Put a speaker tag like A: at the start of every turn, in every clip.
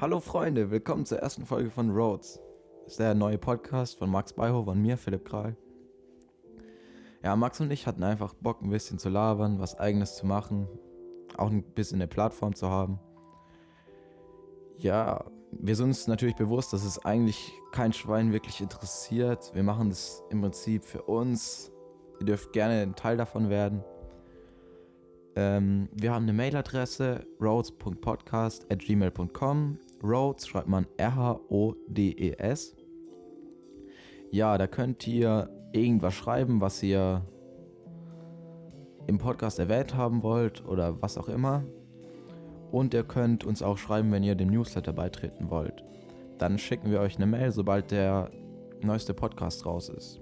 A: Hallo Freunde, willkommen zur ersten Folge von Roads. Das ist der neue Podcast von Max Beihofer und mir, Philipp Kral. Ja, Max und ich hatten einfach Bock, ein bisschen zu labern, was eigenes zu machen, auch ein bisschen eine Plattform zu haben. Ja, wir sind uns natürlich bewusst, dass es eigentlich kein Schwein wirklich interessiert. Wir machen das im Prinzip für uns. Ihr dürft gerne ein Teil davon werden. Ähm, wir haben eine Mailadresse roads.podcast.gmail.com. Roads schreibt man R-H-O-D-E-S. Ja, da könnt ihr irgendwas schreiben, was ihr im Podcast erwähnt haben wollt oder was auch immer. Und ihr könnt uns auch schreiben, wenn ihr dem Newsletter beitreten wollt. Dann schicken wir euch eine Mail, sobald der neueste Podcast raus ist.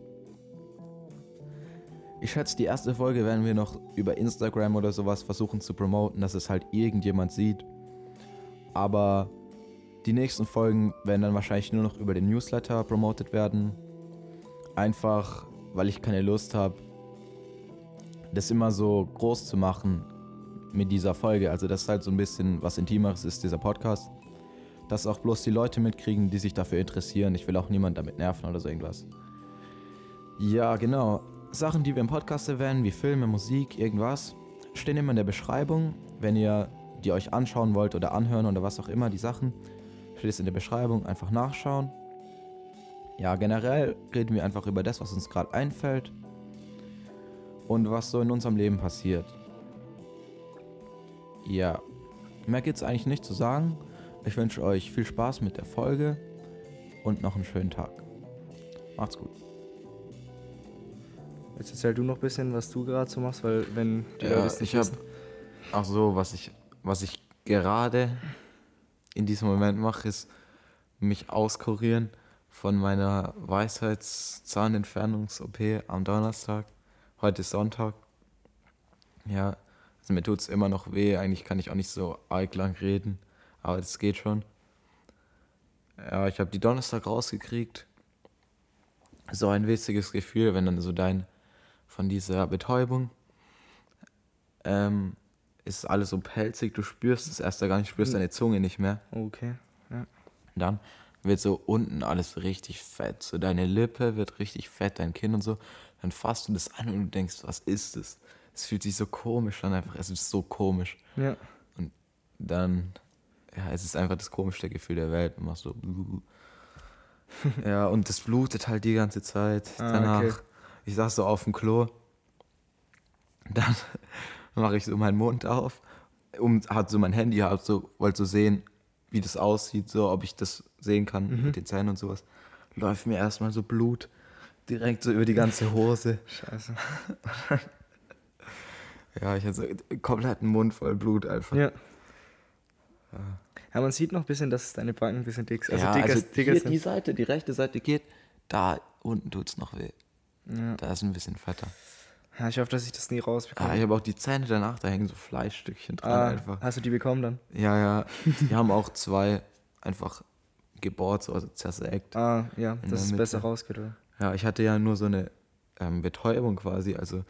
A: Ich schätze, die erste Folge werden wir noch über Instagram oder sowas versuchen zu promoten, dass es halt irgendjemand sieht. Aber die nächsten Folgen werden dann wahrscheinlich nur noch über den Newsletter promotet werden. Einfach, weil ich keine Lust habe, das immer so groß zu machen mit dieser Folge. Also, das ist halt so ein bisschen was Intimeres ist, dieser Podcast. Dass auch bloß die Leute mitkriegen, die sich dafür interessieren. Ich will auch niemand damit nerven oder so irgendwas. Ja, genau. Sachen, die wir im Podcast erwähnen, wie Filme, Musik, irgendwas, stehen immer in der Beschreibung. Wenn ihr die euch anschauen wollt oder anhören oder was auch immer, die Sachen, steht es in der Beschreibung. Einfach nachschauen. Ja, generell reden wir einfach über das, was uns gerade einfällt und was so in unserem Leben passiert. Ja, mehr gibt es eigentlich nicht zu sagen. Ich wünsche euch viel Spaß mit der Folge und noch einen schönen Tag. Macht's gut.
B: Jetzt erzähl du noch ein bisschen, was du gerade so machst, weil wenn die
A: Ja,
B: Leute es nicht
A: ich hab-
B: wissen.
A: Ach so, was ich, was ich gerade in diesem Moment mache, ist mich auskurieren von meiner Weisheitszahnentfernungs-OP am Donnerstag. Heute ist Sonntag. Ja, also mir tut es immer noch weh. Eigentlich kann ich auch nicht so arg lang reden, aber das geht schon. Ja, ich habe die Donnerstag rausgekriegt. So ein witziges Gefühl, wenn dann so dein von dieser Betäubung ähm, ist alles so pelzig, du spürst es erst gar nicht, spürst deine Zunge nicht mehr.
B: Okay. Ja.
A: Dann wird so unten alles richtig fett. So deine Lippe wird richtig fett, dein Kinn und so. Dann fasst du das an und du denkst, was ist das? Es fühlt sich so komisch an, einfach. Es ist so komisch.
B: ja.
A: Und dann, ja, es ist einfach das komischste Gefühl der Welt. Man macht so. ja, und das blutet halt die ganze Zeit.
B: Ah,
A: Danach,
B: okay.
A: ich saß so auf dem Klo. Dann mache ich so meinen Mund auf, um, hat so mein Handy, hab so, wollte so sehen, wie das aussieht, so, ob ich das sehen kann
B: Mhm.
A: mit den Zähnen und sowas. Läuft mir erstmal so Blut direkt so über die ganze Hose.
B: Scheiße.
A: Ja, ich hatte so einen kompletten Mund voll Blut einfach.
B: Ja. Ja, man sieht noch ein bisschen, dass deine Backen ein bisschen dick sind. Also
A: ja,
B: dicker,
A: also
B: dicker
A: hier
B: sind.
A: die Seite, die rechte Seite geht, da unten tut's noch weh.
B: Ja.
A: Da ist ein bisschen fetter.
B: Ja, ich hoffe, dass ich das nie rausbekomme.
A: Ah, ich habe auch die Zähne danach, da hängen so Fleischstückchen dran
B: Ah,
A: einfach.
B: hast du die bekommen dann?
A: Ja, ja. Die haben auch zwei einfach gebohrt, so also zersägt.
B: Ah, ja, dass es besser rausgeht, oder?
A: Ja, ich hatte ja nur so eine ähm, Betäubung quasi. Also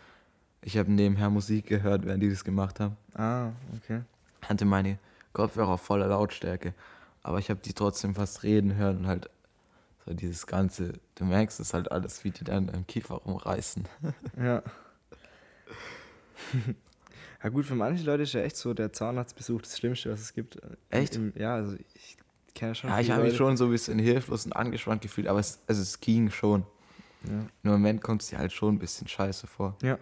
A: ich habe nebenher Musik gehört, während die das gemacht haben.
B: Ah, okay.
A: Hatte meine Kopfhörer auf voller Lautstärke. Aber ich habe die trotzdem fast reden hören und halt so dieses ganze, du merkst es halt alles, wie die dann im Kiefer rumreißen.
B: Ja. ja gut, für manche Leute ist ja echt so der Zahnarztbesuch das Schlimmste, was es gibt.
A: Echt?
B: Im, ja, also ich kenne schon
A: Ja, ich habe mich schon so ein bisschen hilflos und angespannt gefühlt, aber es, also es ging schon.
B: Ja.
A: Im Moment kommt es dir halt schon ein bisschen scheiße vor.
B: ja.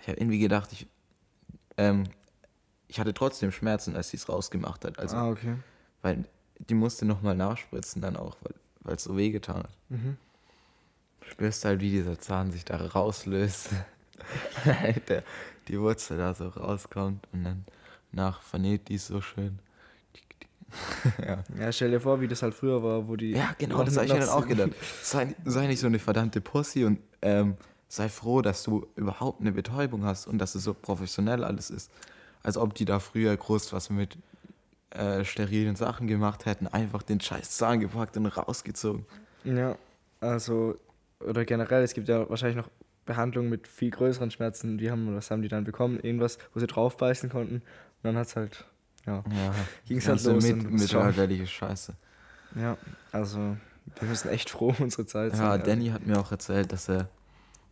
A: Ich habe irgendwie gedacht, ich, ähm, ich hatte trotzdem Schmerzen, als sie es rausgemacht hat. Also,
B: ah, okay.
A: weil die musste nochmal nachspritzen dann auch, weil es so wehgetan hat.
B: Mhm.
A: Du spürst halt, wie dieser Zahn sich da rauslöst. Der, die Wurzel da so rauskommt und dann nach vernäht die so schön. ja.
B: Ja, stell dir vor, wie das halt früher war, wo die.
A: ja, genau, das habe ich mir dann auch gedacht. Sei, sei nicht so eine verdammte Pussy und ähm, sei froh, dass du überhaupt eine Betäubung hast und dass es so professionell alles ist. Als ob die da früher groß was mit äh, sterilen Sachen gemacht hätten, einfach den scheiß Zahn gepackt und rausgezogen.
B: Ja, also, oder generell, es gibt ja wahrscheinlich noch Behandlungen mit viel größeren Schmerzen. Die haben, was haben die dann bekommen? Irgendwas, wo sie draufbeißen konnten. Und dann hat es halt ja,
A: Ja,
B: ging es halt los.
A: mit, mittelalterliche Scheiße.
B: Ja, also wir müssen echt froh um unsere Zeit
A: Ja,
B: sein.
A: Danny hat mir auch erzählt, dass er,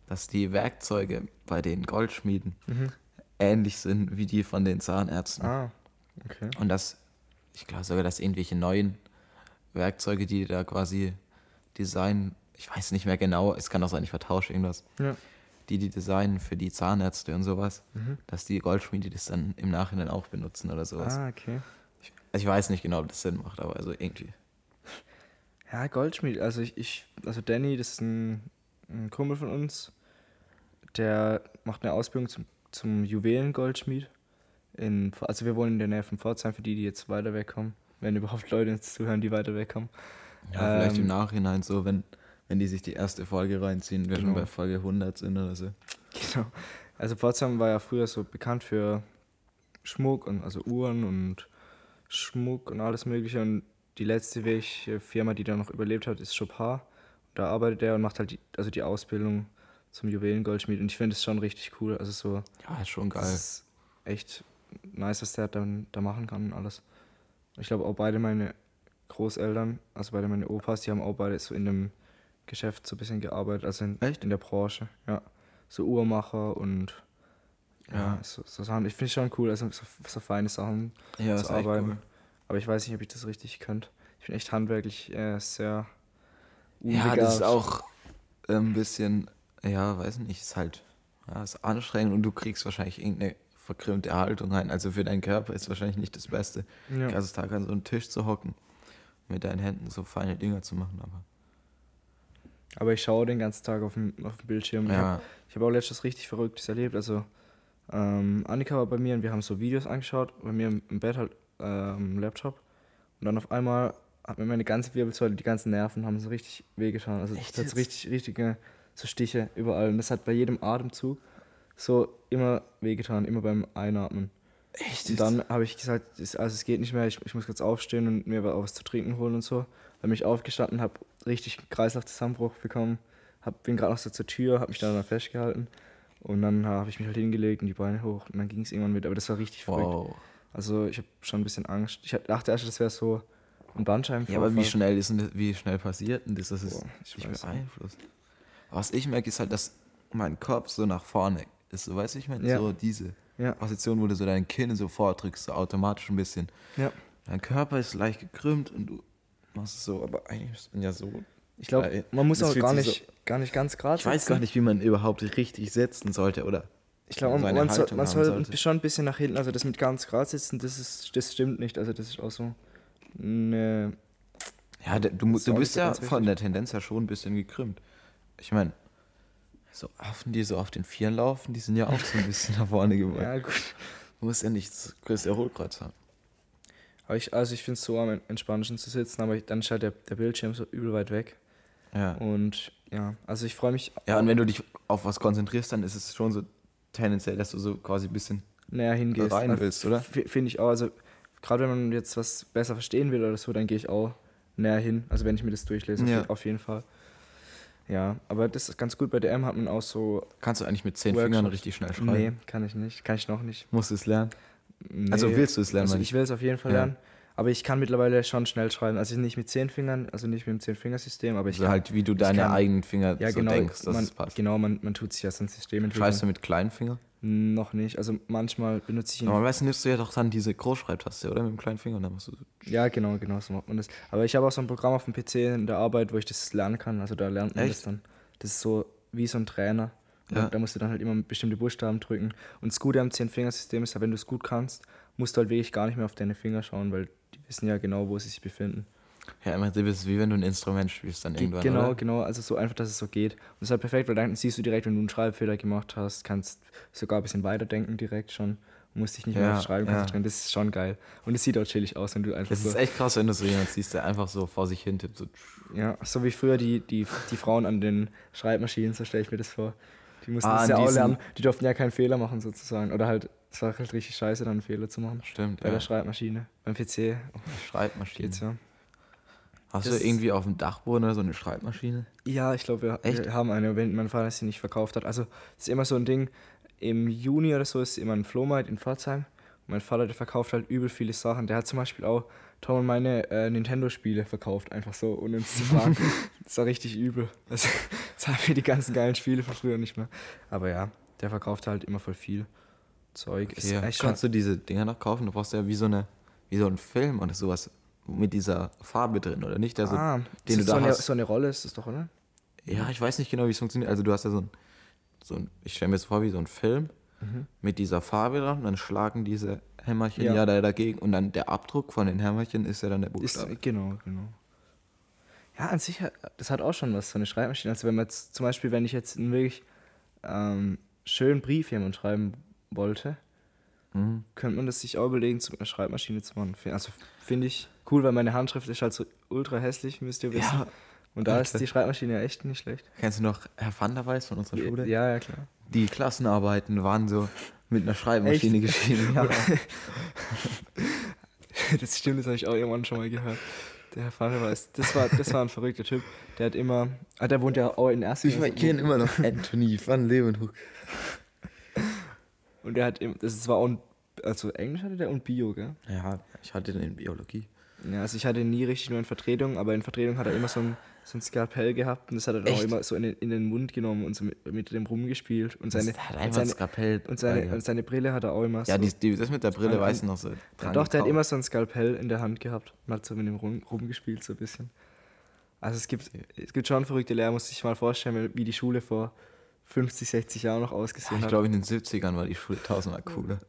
A: dass die Werkzeuge bei den Goldschmieden
B: Mhm.
A: ähnlich sind wie die von den Zahnärzten.
B: Ah, okay.
A: Und dass, ich glaube sogar, dass irgendwelche neuen Werkzeuge, die da quasi designen, ich weiß nicht mehr genau, es kann auch sein, ich vertausche irgendwas,
B: Ja.
A: die die designen für die Zahnärzte und sowas,
B: Mhm.
A: dass die Goldschmiede das dann im Nachhinein auch benutzen oder sowas.
B: Ah, okay.
A: Also ich weiß nicht genau, ob das Sinn macht, aber also irgendwie.
B: Ja, Goldschmied. Also ich, ich also Danny, das ist ein, ein Kumpel von uns, der macht eine Ausbildung zum, zum Juwelengoldschmied. In, also wir wohnen in der Nähe von Pforzheim, für die, die jetzt weiter wegkommen. Wenn überhaupt Leute uns zuhören, die weiter wegkommen.
A: Ja, vielleicht im
B: Ähm,
A: Nachhinein so, wenn, wenn die sich die erste Folge reinziehen, wir schon
B: Genau.
A: bei Folge 100 sind oder so.
B: Genau. Also Pforzheim war ja früher so bekannt für Schmuck und also Uhren und Schmuck und alles mögliche. Und die letzte welche Firma, die da noch überlebt hat, ist Chopin. Da arbeitet er und macht halt die, also die Ausbildung zum Juwelengoldschmied. Und ich finde es schon richtig cool. Also so,
A: Ja, ist schon
B: das
A: geil.
B: ist echt nice, was der dann da machen kann und alles. Ich glaube auch beide meine Großeltern, also beide meine Opas, die haben auch beide so in dem Geschäft so ein bisschen gearbeitet, also in,
A: Echt?
B: in der Branche, ja. So Uhrmacher und ja,
A: Ja.
B: so, so Sachen. Ich finde es schon cool, also so, so feine Sachen
A: Ja,
B: zu arbeiten.
A: cool.
B: Aber ich weiß nicht, ob ich das richtig könnte. Ich bin echt handwerklich äh, sehr
A: Ja, das ist
B: unbegabt.
A: auch ein bisschen, ja, weiß nicht, ist halt, ja, ist anstrengend und du kriegst wahrscheinlich irgendeine verkrümmte Haltung rein. Also für deinen Körper ist wahrscheinlich nicht das Beste, den
B: Ja.
A: ganzen Tag an so einem Tisch zu hocken, mit deinen Händen so feine Dinger zu machen, aber
B: Aber ich schaue den ganzen Tag auf dem, auf dem Bildschirm. Ich hab-
A: ja,
B: Ich habe auch letztes richtig Verrücktes erlebt. Also, ähm, Annika war bei mir und wir haben so Videos angeschaut, bei mir im, im Bett halt ähm, Laptop. Und dann auf einmal hat mir meine ganze Wirbelsäule, die ganzen Nerven haben so richtig wehgetan. Also,
A: Echt
B: es hat so
A: jetzt?
B: richtig, richtige so Stiche überall. Und das hat bei jedem Atemzug so immer wehgetan, immer beim Einatmen.
A: echt,
B: Und dann habe ich gesagt, es- also es geht nicht mehr, ich, ich muss jetzt aufstehen und mir was zu trinken holen und so. Dann bin ich aufgestanden, habe richtig Kreislaufzusammenbruch bekommen, hab, bin gerade noch so zur Tür, habe mich dann noch festgehalten und dann habe ich mich halt hingelegt und die Beine hoch und dann ging es irgendwann mit. Aber das war richtig verrückt.
A: wow.
B: Also ich habe schon ein bisschen Angst. Ich dachte erst, das wäre so ein Bandscheibenvorfall.
A: Ja, aber wie schnell ist denn das, wie schnell passiert denn das? Das ist
B: Boah, ich
A: nicht beeinflusst. Was ich merke, ist halt, dass mein Kopf so nach vorne ist. So, weißt du, ich meine,
B: Ja.
A: so diese
B: Ja,
A: Position, wo du so dein Kinn so vordrückst, so automatisch ein bisschen.
B: ja.
A: Dein Körper ist leicht gekrümmt und du machst es so, aber eigentlich ist man ja so.
B: Ich glaube, man muss
A: Das
B: auch gar nicht, gar nicht ganz gerade
A: Ich weiß gar nicht, wie man überhaupt richtig sitzen sollte, oder?
B: Ich glaube,
A: so
B: man, man, soll, man soll
A: sollte.
B: schon ein bisschen nach hinten, also das mit ganz gerade sitzen, das, ist, das stimmt nicht. Also das ist auch so eine
A: Ja, du, du
B: auch
A: bist
B: so
A: ja von der Tendenz her schon ein bisschen gekrümmt. Ich meine, so Affen, die so auf den Vieren laufen, die sind ja auch so ein bisschen nach vorne geworden.
B: Ja, gut.
A: Du musst ja nicht das größte Erholkreuz haben.
B: Aber ich, also ich finde es so am entspannendsten zu sitzen, aber dann ist halt der, der Bildschirm so übel weit weg.
A: Ja.
B: Und ja, also ich freue mich
A: Ja, und wenn du dich auf was konzentrierst, dann ist es schon so tendenziell, dass du so quasi ein bisschen
B: näher hingehst.
A: rein
B: Dann
A: willst, oder?
B: Finde ich auch. Also gerade wenn man jetzt was besser verstehen will oder so, dann gehe ich auch näher hin. Also wenn ich mir das durchlese, auf
A: Ja.
B: auf jeden Fall. Ja, aber das ist ganz gut. Bei DM hat man auch so.
A: Kannst du eigentlich mit zehn
B: Workshops.
A: Fingern richtig schnell schreiben?
B: Nee, kann ich nicht. Kann ich noch nicht.
A: Musst du es lernen?
B: Nee.
A: Also willst du es lernen?
B: Also ich will es auf jeden Fall
A: Ja.
B: lernen. Aber ich kann mittlerweile schon schnell schreiben. Also nicht mit zehn Fingern, also nicht mit dem Zehn-Fingersystem, aber ich
A: also
B: kann,
A: halt, wie du deine
B: kann-
A: eigenen Finger
B: ja,
A: so
B: genau,
A: denkst, dass
B: man,
A: es passt.
B: Genau, man, man tut sich ja so ein System entwickeln.
A: Schreibst du mit kleinen Fingern?
B: Noch nicht. Also manchmal benutze ich ihn.
A: Aber weißt du, nimmst du ja doch dann diese Großschreibtaste, oder? Mit dem kleinen Finger und dann machst du so.
B: Ja, genau, genau, so macht man das. Aber ich habe auch so ein Programm auf dem PC in der Arbeit, wo ich das lernen kann. Also da lernt man das
A: Echt?
B: dann. Das ist so wie so ein Trainer. Da,
A: Ja.
B: da musst du dann halt immer bestimmte Buchstaben drücken. Und das Gute am Zehn-Fingersystem ist ja, wenn du es gut kannst, musst du halt wirklich gar nicht mehr auf deine Finger schauen, weil die wissen ja genau, wo sie sich befinden.
A: Ja, im Prinzip ist es wie wenn du ein Instrument spielst dann
B: Ge-
A: irgendwann,
B: genau,
A: oder?
B: genau. Also so einfach, dass es so geht. Und das ist halt perfekt, weil dann siehst du direkt, wenn du einen Schreibfehler gemacht hast, kannst sogar ein bisschen weiterdenken direkt schon. Musst dich nicht mehr
A: Ja,
B: aufs Schreiben
A: ja.
B: konzentrieren. Das ist schon geil. Und es sieht auch chillig aus, wenn du einfach
A: Das
B: so...
A: ist echt krass, wenn du so jemanden siehst, der einfach so vor sich hin tippt. So.
B: Ja, so wie früher die, die, die Frauen an den Schreibmaschinen, so stelle ich mir das vor. Die mussten
A: Ah,
B: das ja auch lernen. Die durften ja keinen Fehler machen sozusagen. Oder halt, es war halt richtig scheiße, dann einen Fehler zu machen.
A: Stimmt,
B: Bei
A: ja.
B: der Schreibmaschine. Beim PC
A: Schreibmaschine.
B: geht's ja.
A: Hast
B: Das-
A: du irgendwie auf dem Dachboden oder so eine Schreibmaschine?
B: Ja, ich glaube, wir,
A: Echt?
B: wir haben eine, wenn mein Vater sie nicht verkauft hat. Also, es ist immer so ein Ding, im Juni oder so ist immer ein Flohmarkt in Pforzheim Mein Vater, der verkauft halt übel viele Sachen. Der hat zum Beispiel auch Tom und meine äh, Nintendo-Spiele verkauft, einfach so, ohne uns zu fragen. das war richtig übel. Also, jetzt haben wir die ganzen geilen Spiele von früher nicht mehr. Aber ja, der verkauft halt immer voll viel Zeug.
A: Okay, ja. Kannst du diese Dinger noch kaufen? Du brauchst ja wie so, eine, wie so ein Film oder sowas mit dieser Farbe drin, oder nicht? Also,
B: ah, den du da so, eine, so eine Rolle ist das doch, oder?
A: Ja, ich weiß nicht genau, wie es funktioniert. Also du hast ja so ein, so ein ich stelle mir das vor wie so ein Film mhm. mit dieser Farbe dran, dann schlagen diese Hämmerchen ja. ja da dagegen und dann der Abdruck von den Hämmerchen ist ja dann der Buchstabe.
B: Ist, genau, genau. Ja, an sich, das hat auch schon was, so eine Schreibmaschine. Also wenn man jetzt, zum Beispiel, wenn ich jetzt einen wirklich ähm, schönen Brief jemand schreiben wollte, mhm. könnte man das sich auch überlegen, zu einer Schreibmaschine zu machen. Also finde ich cool, weil meine Handschrift ist halt so ultra hässlich, müsst ihr wissen. Ja. Und da ist die Schreibmaschine ja echt nicht schlecht.
A: Kennst du noch Herr Van der Weiß von unserer Schule?
B: Ja, ja, klar.
A: Die Klassenarbeiten waren so mit einer Schreibmaschine echt? geschrieben. Ja.
B: das stimmt, das habe ich auch irgendwann schon mal gehört. Der Herr Van der Weiß, das war, das war ein verrückter Typ. Der hat immer, ah, der wohnt ja auch in Ersten.
A: Ich kenne immer noch Anthony van Leeuwenhoek.
B: Und der hat, das war auch, also Englisch hatte der und Bio, gell?
A: Ja, ich hatte den in Biologie.
B: Ja, also ich hatte nie richtig nur in Vertretung, aber in Vertretung hat er immer so ein, so ein Skalpell gehabt und das hat er auch immer so in den, in den Mund genommen und so mit, mit dem rumgespielt. Und seine,
A: das hat einfach
B: seine,
A: Skalpell.
B: Und seine, und seine Brille hat er auch immer
A: so. Ja, die, das mit der Brille weiß ich noch so.
B: Ja, doch, der hat immer so ein Skalpell in der Hand gehabt und hat so mit dem rum, rumgespielt, so ein bisschen. Also es gibt, es gibt schon verrückte Lehrer, muss ich mal vorstellen, wie die Schule vor 50, 60 Jahren noch ausgesehen
A: ja, ich glaube, in den 70ern war die Schule tausendmal cooler.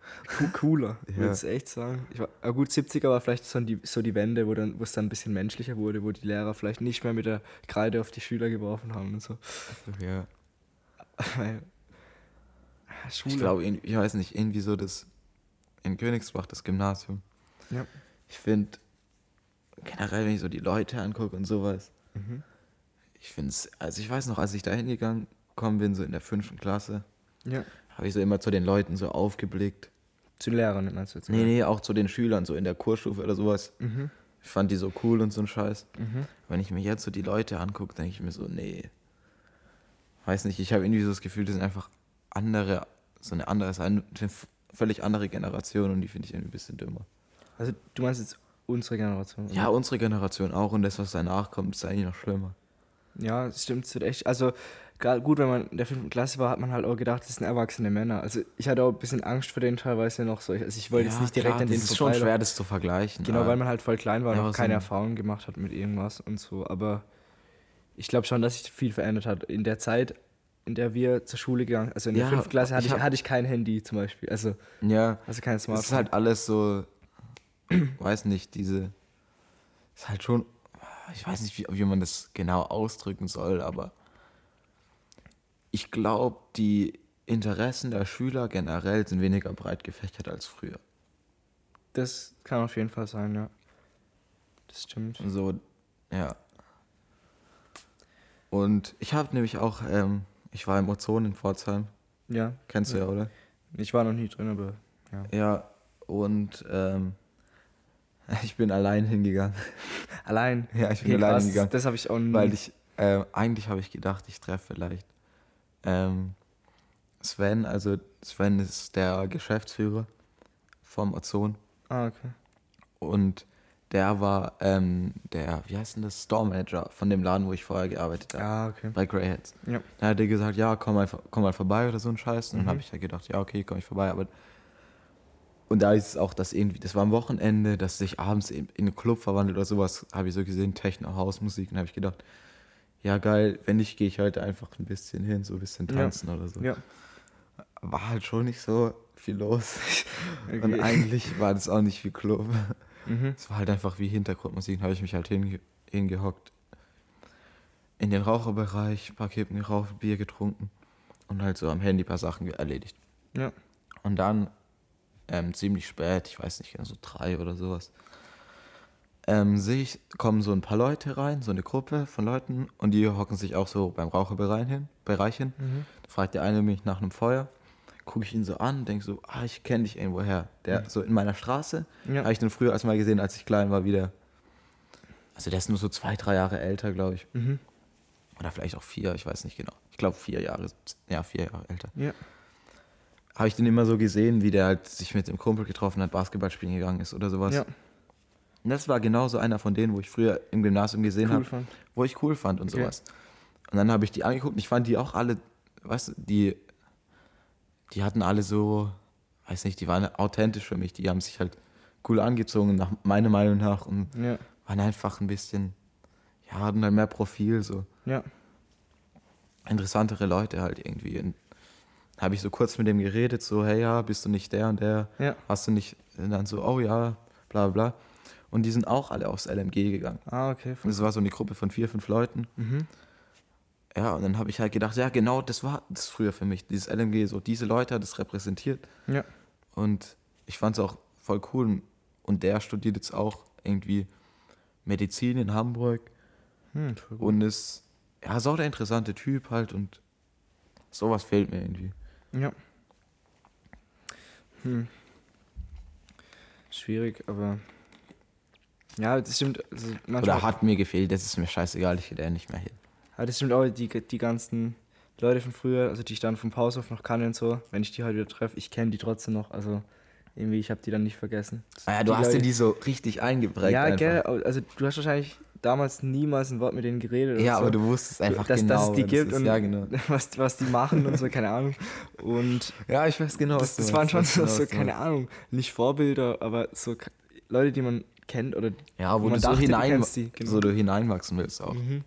B: cooler, ich ja. würde es echt sagen. Ich war, gut, 70er war vielleicht so die, so die Wende, wo, dann, wo es dann ein bisschen menschlicher wurde, wo die Lehrer vielleicht nicht mehr mit der Kreide auf die Schüler geworfen haben und so.
A: Ja. Schule. Ich glaube, ich weiß nicht, irgendwie so das in Königsbach, das Gymnasium.
B: Ja.
A: Ich finde, generell, wenn ich so die Leute angucke und sowas, mhm. ich finde es, also ich weiß noch, als ich da hingegangen gekommen bin, so in der fünften Klasse,
B: ja.
A: habe ich so immer zu den Leuten so aufgeblickt.
B: Zu Lehrern meinst du jetzt?
A: Nee, nee, auch zu den Schülern, so in der Kursstufe oder sowas.
B: Mhm.
A: Ich fand die so cool und so ein Scheiß.
B: Mhm.
A: Wenn ich mir jetzt so die Leute angucke, denke ich mir so, nee. Weiß nicht, ich habe irgendwie so das Gefühl, das sind einfach andere, so eine andere, eine völlig andere Generation und die finde ich irgendwie ein bisschen dümmer.
B: Also du meinst jetzt unsere Generation?
A: Oder? Ja, unsere Generation auch und das, was danach kommt, ist eigentlich noch schlimmer.
B: Ja, das stimmt, das echt. Also gerade gut, wenn man in der fünften Klasse war, hat man halt auch gedacht, das sind erwachsene Männer. Also ich hatte auch ein bisschen Angst vor denen teilweise noch so. Also ich wollte ja, jetzt nicht direkt klar, an den
A: Das ist schon schwer, das zu vergleichen.
B: Genau, weil man halt voll klein war und ja, noch keine so Erfahrung gemacht hat mit irgendwas und so. Aber ich glaube schon, dass sich viel verändert hat. In der Zeit, in der wir zur Schule gegangen also in der fünften Klasse, hatte ich, hab, hatte ich kein Handy zum Beispiel. Also,
A: ja,
B: also kein Smartphone.
A: Es ist halt alles so, weiß nicht, diese, ist halt schon ich weiß nicht, wie, wie man das genau ausdrücken soll, aber ich glaube, die Interessen der Schüler generell sind weniger breit gefächert als früher.
B: Das kann auf jeden Fall sein, ja. Das stimmt.
A: So, ja. Und ich habe nämlich auch, ähm, ich war im Ozon in Pforzheim.
B: Ja.
A: Kennst du ja, oder?
B: Ich war noch nie drin, aber
A: ja. Ja, und ähm, Ich bin allein hingegangen.
B: Allein?
A: Ja, ich bin okay, allein krass, hingegangen.
B: Das habe ich auch nie.
A: Weil ich, äh, eigentlich habe ich gedacht, ich treffe vielleicht ähm, Sven, also Sven ist der Geschäftsführer vom Ozon.
B: Ah, okay.
A: Und der war ähm, der, wie heißt denn das, Store Manager von dem Laden, wo ich vorher gearbeitet habe.
B: Ah, okay.
A: Bei Greyheads.
B: Ja.
A: Da hat er gesagt, ja, komm mal, komm mal vorbei oder so ein Scheiß. Und mhm. dann habe ich ja gedacht, ja, okay, komm ich vorbei. Aber und da ist es auch, dass irgendwie, das war am Wochenende, dass sich abends in, in einen Club verwandelt oder sowas, habe ich so gesehen, Techno, Hausmusik, und habe ich gedacht, ja geil, wenn nicht, gehe ich heute einfach ein bisschen hin, so ein bisschen tanzen
B: ja.
A: oder so.
B: Ja.
A: War halt schon nicht so viel los. Okay. Und eigentlich war das auch nicht wie Club. Mhm. Es war halt einfach wie Hintergrundmusik, habe ich mich halt hinge hingehockt. In den Raucherbereich, ein paar Kippen geraucht, Bier getrunken und halt so am Handy ein paar Sachen erledigt.
B: Ja.
A: Und dann ähm, ziemlich spät, ich weiß nicht, so drei oder sowas, ähm, sehe ich, kommen so ein paar Leute rein, so eine Gruppe von Leuten und die hocken sich auch so beim Raucherbereich hin. Bereich hin. Mhm. Da fragt der eine mich nach einem Feuer, gucke ich ihn so an, denke so, ah, ich kenne dich irgendwoher. Der mhm. so in meiner Straße, ja. habe ich den früher erst mal gesehen, als ich klein war, wieder. Also der ist nur so zwei, drei Jahre älter, glaube ich.
B: Mhm.
A: Oder vielleicht auch vier, ich weiß nicht genau. Ich glaube vier Jahre, ja, vier Jahre älter.
B: Ja.
A: habe ich den immer so gesehen, wie der halt sich mit dem Kumpel getroffen hat, Basketball spielen gegangen ist oder sowas.
B: Ja,
A: Und das war genauso einer von denen, wo ich früher im Gymnasium gesehen
B: cool
A: habe, wo ich cool fand und
B: Okay.
A: sowas. Und dann habe ich die angeguckt und ich fand die auch alle, weißt du, die, die hatten alle so, weiß nicht, die waren authentisch für mich. Die haben sich halt cool angezogen, nach meiner Meinung nach, und
B: Ja,
A: waren einfach ein bisschen, ja, hatten halt mehr Profil, so
B: ja,
A: interessantere Leute halt irgendwie. Und habe ich so kurz mit dem geredet, so, hey, ja, bist du nicht der und der?
B: ja.
A: Hast du nicht? Und dann so, oh ja, bla bla. Und die sind auch alle aufs LMG gegangen.
B: Ah, okay.
A: Und es war so eine Gruppe von vier, fünf Leuten.
B: Mhm.
A: Ja, und dann habe ich halt gedacht, ja, genau, das war das früher für mich. Dieses LMG, so diese Leute hat es repräsentiert.
B: Ja.
A: Und ich fand es auch voll cool. Und der studiert jetzt auch irgendwie Medizin in Hamburg
B: Hm,
A: und ist, ja, so der interessante Typ halt. Und sowas fehlt mir irgendwie.
B: Ja. Hm. Schwierig, aber. Ja, das stimmt. Also
A: Oder hat mir gefehlt, das ist mir scheißegal, ich gehe nicht mehr hin.
B: aber das stimmt auch, die, die ganzen Leute von früher, also die ich dann vom Pausenhof noch kannte und so, wenn ich die heute wieder treffe, ich kenne die trotzdem noch. Also irgendwie, ich habe die dann nicht vergessen.
A: Ah ja, du
B: Die
A: hast dir die so richtig eingeprägt.
B: Ja,
A: einfach.
B: gell, also du hast wahrscheinlich damals niemals ein Wort mit denen geredet.
A: Ja,
B: so.
A: aber du wusstest einfach
B: dass,
A: genau.
B: dass es die
A: das
B: gibt
A: ist,
B: und
A: ja, genau.
B: was, was die machen und so, keine Ahnung. Und
A: Ja, ich weiß genau,
B: das, das waren schon so,
A: genau,
B: so keine. Ahnung, nicht Vorbilder, aber so Leute, die man kennt oder
A: Ja, wo
B: man
A: du so,
B: dachte, du
A: hinein,
B: die, genau.
A: so du hineinwachsen willst auch.
B: Mhm.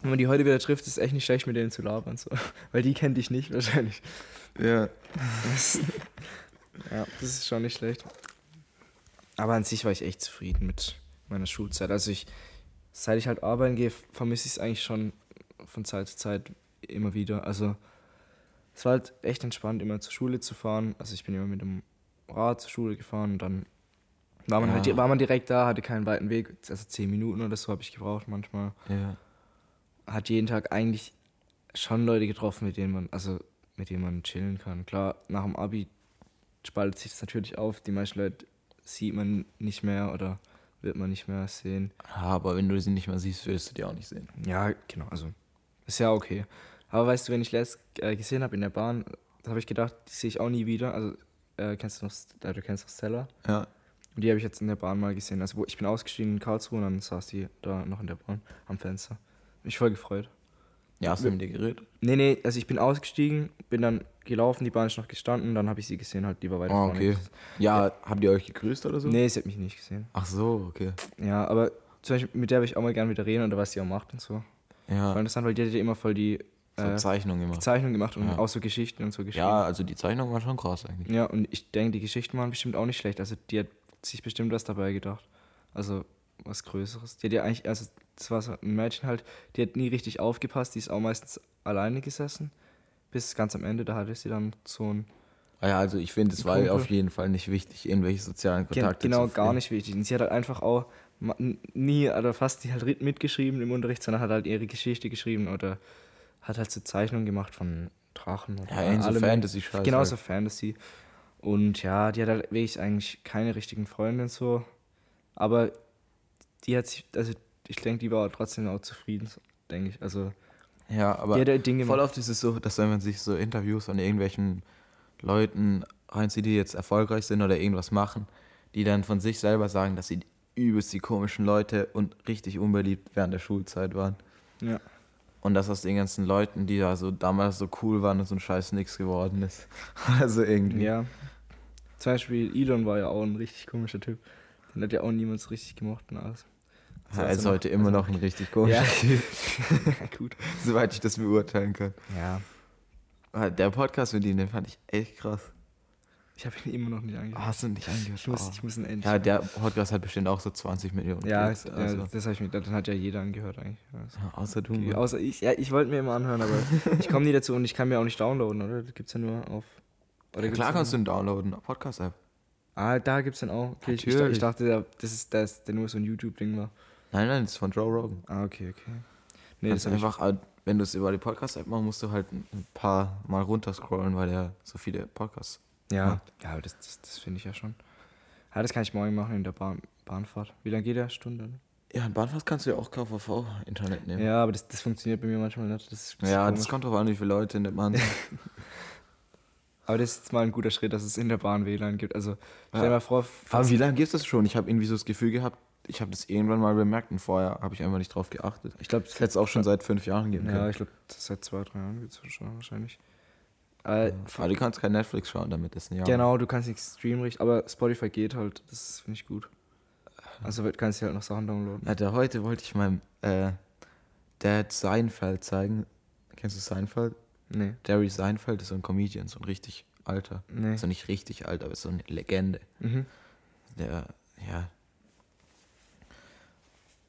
B: Wenn man die heute wieder trifft, ist echt nicht schlecht, mit denen zu labern. So. Weil die kennt dich nicht wahrscheinlich.
A: Ja.
B: Das, ja, das ist schon nicht schlecht. Aber an sich war ich echt zufrieden mit meiner Schulzeit. Also ich, seit ich halt arbeiten gehe, vermisse ich es eigentlich schon von Zeit zu Zeit immer wieder. Also es war halt echt entspannt, immer zur Schule zu fahren. Also ich bin immer mit dem Rad zur Schule gefahren und dann war man,
A: Ja.
B: halt, war man direkt da, hatte keinen weiten Weg. Also zehn Minuten oder so habe ich gebraucht manchmal.
A: ja.
B: Hat jeden Tag eigentlich schon Leute getroffen, mit denen man, also mit denen man chillen kann. Klar, nach dem Abi spaltet sich das natürlich auf. Die meisten Leute sieht man nicht mehr oder wird man nicht mehr sehen.
A: Ja, aber wenn du sie nicht mehr siehst, würdest du die auch nicht sehen.
B: Ja, genau, also ist ja okay. Aber weißt du, wenn ich letzt äh, gesehen habe in der Bahn, da habe ich gedacht, die sehe ich auch nie wieder. Also äh, kennst du noch, äh, du kennst noch Stella?
A: Ja.
B: Und die habe ich jetzt in der Bahn mal gesehen. Also wo, ich bin ausgestiegen in Karlsruhe und dann saß die da noch in der Bahn am Fenster. Mich voll gefreut.
A: Ja, hast du mit dir geredet?
B: Nee, nee, also ich bin ausgestiegen, bin dann gelaufen, die Bahn ist noch gestanden, dann habe ich sie gesehen, halt lieber weiter
A: Ah,
B: vorne.
A: okay. Ja, habt ihr euch gegrüßt oder so?
B: Nee, sie hat mich nicht gesehen.
A: Ach so, okay.
B: Ja, aber zum Beispiel mit der würde ich auch mal gerne wieder reden oder was sie auch macht und so. Voll
A: Ja,
B: interessant, weil die hat ja immer voll die
A: so
B: äh,
A: Zeichnungen gemacht.
B: Zeichnung gemacht und
A: Ja.
B: auch so Geschichten und so geschrieben.
A: Ja, also die Zeichnung war schon krass eigentlich.
B: Ja, und ich denke, die Geschichten waren bestimmt auch nicht schlecht. Also die hat sich bestimmt was dabei gedacht. Also was Größeres. Die hat ja eigentlich, also das war so ein Mädchen halt, die hat nie richtig aufgepasst, die ist auch meistens alleine gesessen. Bis ganz am Ende, da hatte sie dann so ein
A: Ah ja, also ich finde, es war auf jeden Fall nicht wichtig, irgendwelche sozialen Kontakte
B: genau
A: zu
B: gar nicht wichtig. Und sie hat halt einfach auch nie oder fast nicht halt mitgeschrieben im Unterricht, sondern hat halt ihre Geschichte geschrieben oder hat halt so Zeichnungen gemacht von Drachen und
A: Ja, so
B: allem.
A: Fantasy-Scheiß
B: Genau
A: halt.
B: so Fantasy. Und ja, die hat halt wirklich eigentlich keine richtigen Freunde und so. Aber die hat sich, also ich denke, die war trotzdem auch zufrieden, denke ich. Also
A: Ja, aber
B: halt Dinge
A: voll oft ist es so, dass wenn man sich so Interviews von irgendwelchen Leuten reinzieht, die jetzt erfolgreich sind oder irgendwas machen, die dann von sich selber sagen, dass sie übelst die komischen Leute und richtig unbeliebt während der Schulzeit waren.
B: Ja.
A: Und dass aus den ganzen Leuten, die da so damals so cool waren, so ein Scheiß nix geworden ist. Also irgendwie.
B: ja. Zum Beispiel Elon war ja auch ein richtig komischer Typ. Den hat ja auch niemand so richtig gemocht und alles.
A: Ja, er
B: also
A: ist heute immer
B: also-
A: noch ein richtig komischer. Typ,
B: Ja, gut.
A: soweit ich das beurteilen kann.
B: Ja.
A: Ah, Der Podcast mit ihm, den fand ich echt krass.
B: Ich habe ihn immer noch nicht angehört.
A: Hast du nicht angehört?
B: ich, muss,
A: Oh.
B: ich muss ihn endlich.
A: Ja, der Podcast hat bestimmt auch so 20 Millionen.
B: ja,
A: Klicks, also.
B: ja, das habe ich mir gedacht. Dann hat ja jeder angehört eigentlich. Also,
A: Ja, außer du.
B: okay, außer ich. Ja, ich wollte mir immer anhören, aber ich komme nie dazu und ich kann mir auch nicht downloaden, oder? Das gibt's ja nur auf. Oder
A: Ja, klar kannst du ihn downloaden, Podcast-App.
B: Ah, da gibt's dann auch. Okay, ich, ich, dachte, der- das ist das, der nur so ein YouTube-Ding war.
A: Nein, nein, das ist von Joe Rogan.
B: Ah, okay, okay. Nee, das ich.
A: einfach, äh, wenn du es über die Podcast-App machst, musst du halt ein paar Mal runterscrollen, weil er so viele Podcasts.
B: Ja, ja, aber das, das, das finde ich ja schon. Ja, das kann ich morgen machen in der Bahn, Bahnfahrt. Wie lange geht der? Stunde? ne?
A: Ja, ein Bahnfahrt kannst du ja auch KVV-Internet nehmen.
B: Ja, aber das, das funktioniert bei mir manchmal nicht. Das, ist- das ist
A: ja das
B: komisch.
A: kommt drauf an, wie viele Leute in der Bahn.
B: Aber das ist jetzt mal ein guter Schritt, dass es in der Bahn WLAN gibt. Also stell dir
A: Ja.
B: mal vor,
A: Aber wie lange gibt es das schon? Ich habe irgendwie so das Gefühl gehabt, ich habe das irgendwann mal bemerkt und vorher habe ich einfach nicht drauf geachtet.
B: ich glaube,
A: Das hätte es auch schon seit fünf Jahren geben
B: ja,
A: können.
B: ich glaube, seit zwei, drei Jahren gibt es schon wahrscheinlich. Äh,
A: Aber du kannst kein Netflix schauen damit, das ist ein Jahr.
B: Genau, du kannst nicht streamen, richtig, aber Spotify geht halt, das finde ich gut. Also du kannst dir halt noch Sachen downloaden.
A: Alter, heute wollte ich meinem äh, Dad Seinfeld zeigen. Kennst du Seinfeld?
B: Nee,
A: Jerry Seinfeld ist so ein Comedian, so ein richtig alter.
B: nee.
A: Also nicht richtig alt, aber ist so eine Legende.
B: Mhm.
A: Der, ja.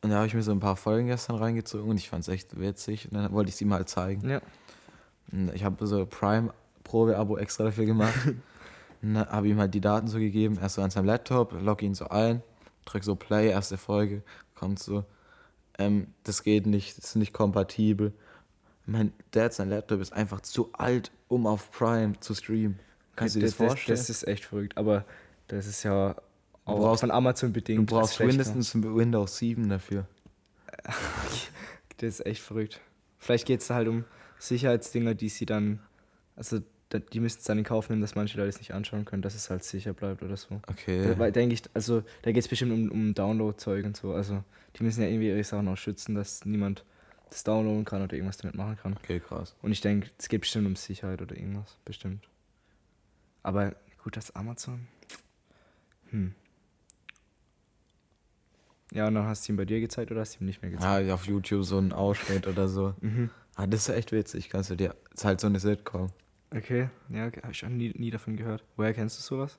A: Und da habe ich mir so ein paar Folgen gestern reingezogen und ich fand es echt witzig. Und dann wollte ich sie mal zeigen.
B: Ja.
A: Und ich habe so Prime-Probe-Abo extra dafür gemacht. dann habe ihm halt die Daten so gegeben. Erst so an seinem Laptop, log ihn so ein, drück so Play, erste Folge, kommt so. Ähm, das geht nicht, das ist nicht kompatibel. Mein Dad, sein Laptop ist einfach zu alt, um auf Prime zu streamen. Kannst du dir das vorstellen?
B: Das, ist echt verrückt, aber das ist ja auch
A: brauchst-
B: von Amazon bedingt.
A: du brauchst mindestens Windows 7 dafür.
B: Das ist echt verrückt. Vielleicht geht es halt um Sicherheitsdinger, die sie dann, also die müssten es dann in Kauf nehmen, dass manche Leute es nicht anschauen können, dass es halt sicher bleibt oder so.
A: Okay.
B: Da, weil, denke ich, also da geht es bestimmt um, um Download-Zeug und so. Also die müssen ja irgendwie ihre Sachen auch schützen, dass niemand das downloaden kann oder irgendwas damit machen kann.
A: Okay, krass.
B: Und ich denke, es geht bestimmt um Sicherheit oder irgendwas, bestimmt. Aber gut, das Amazon. Hm. Ja, und dann hast du ihm bei dir gezeigt oder hast du ihm nicht mehr gezeigt?
A: Ah, auf YouTube so ein Ausschnitt oder so.
B: Mhm.
A: Ah, das ist echt witzig, kannst du dir. ist halt so eine Sitcom.
B: Okay, ja, okay. habe ich auch nie, nie davon gehört. Woher kennst du sowas?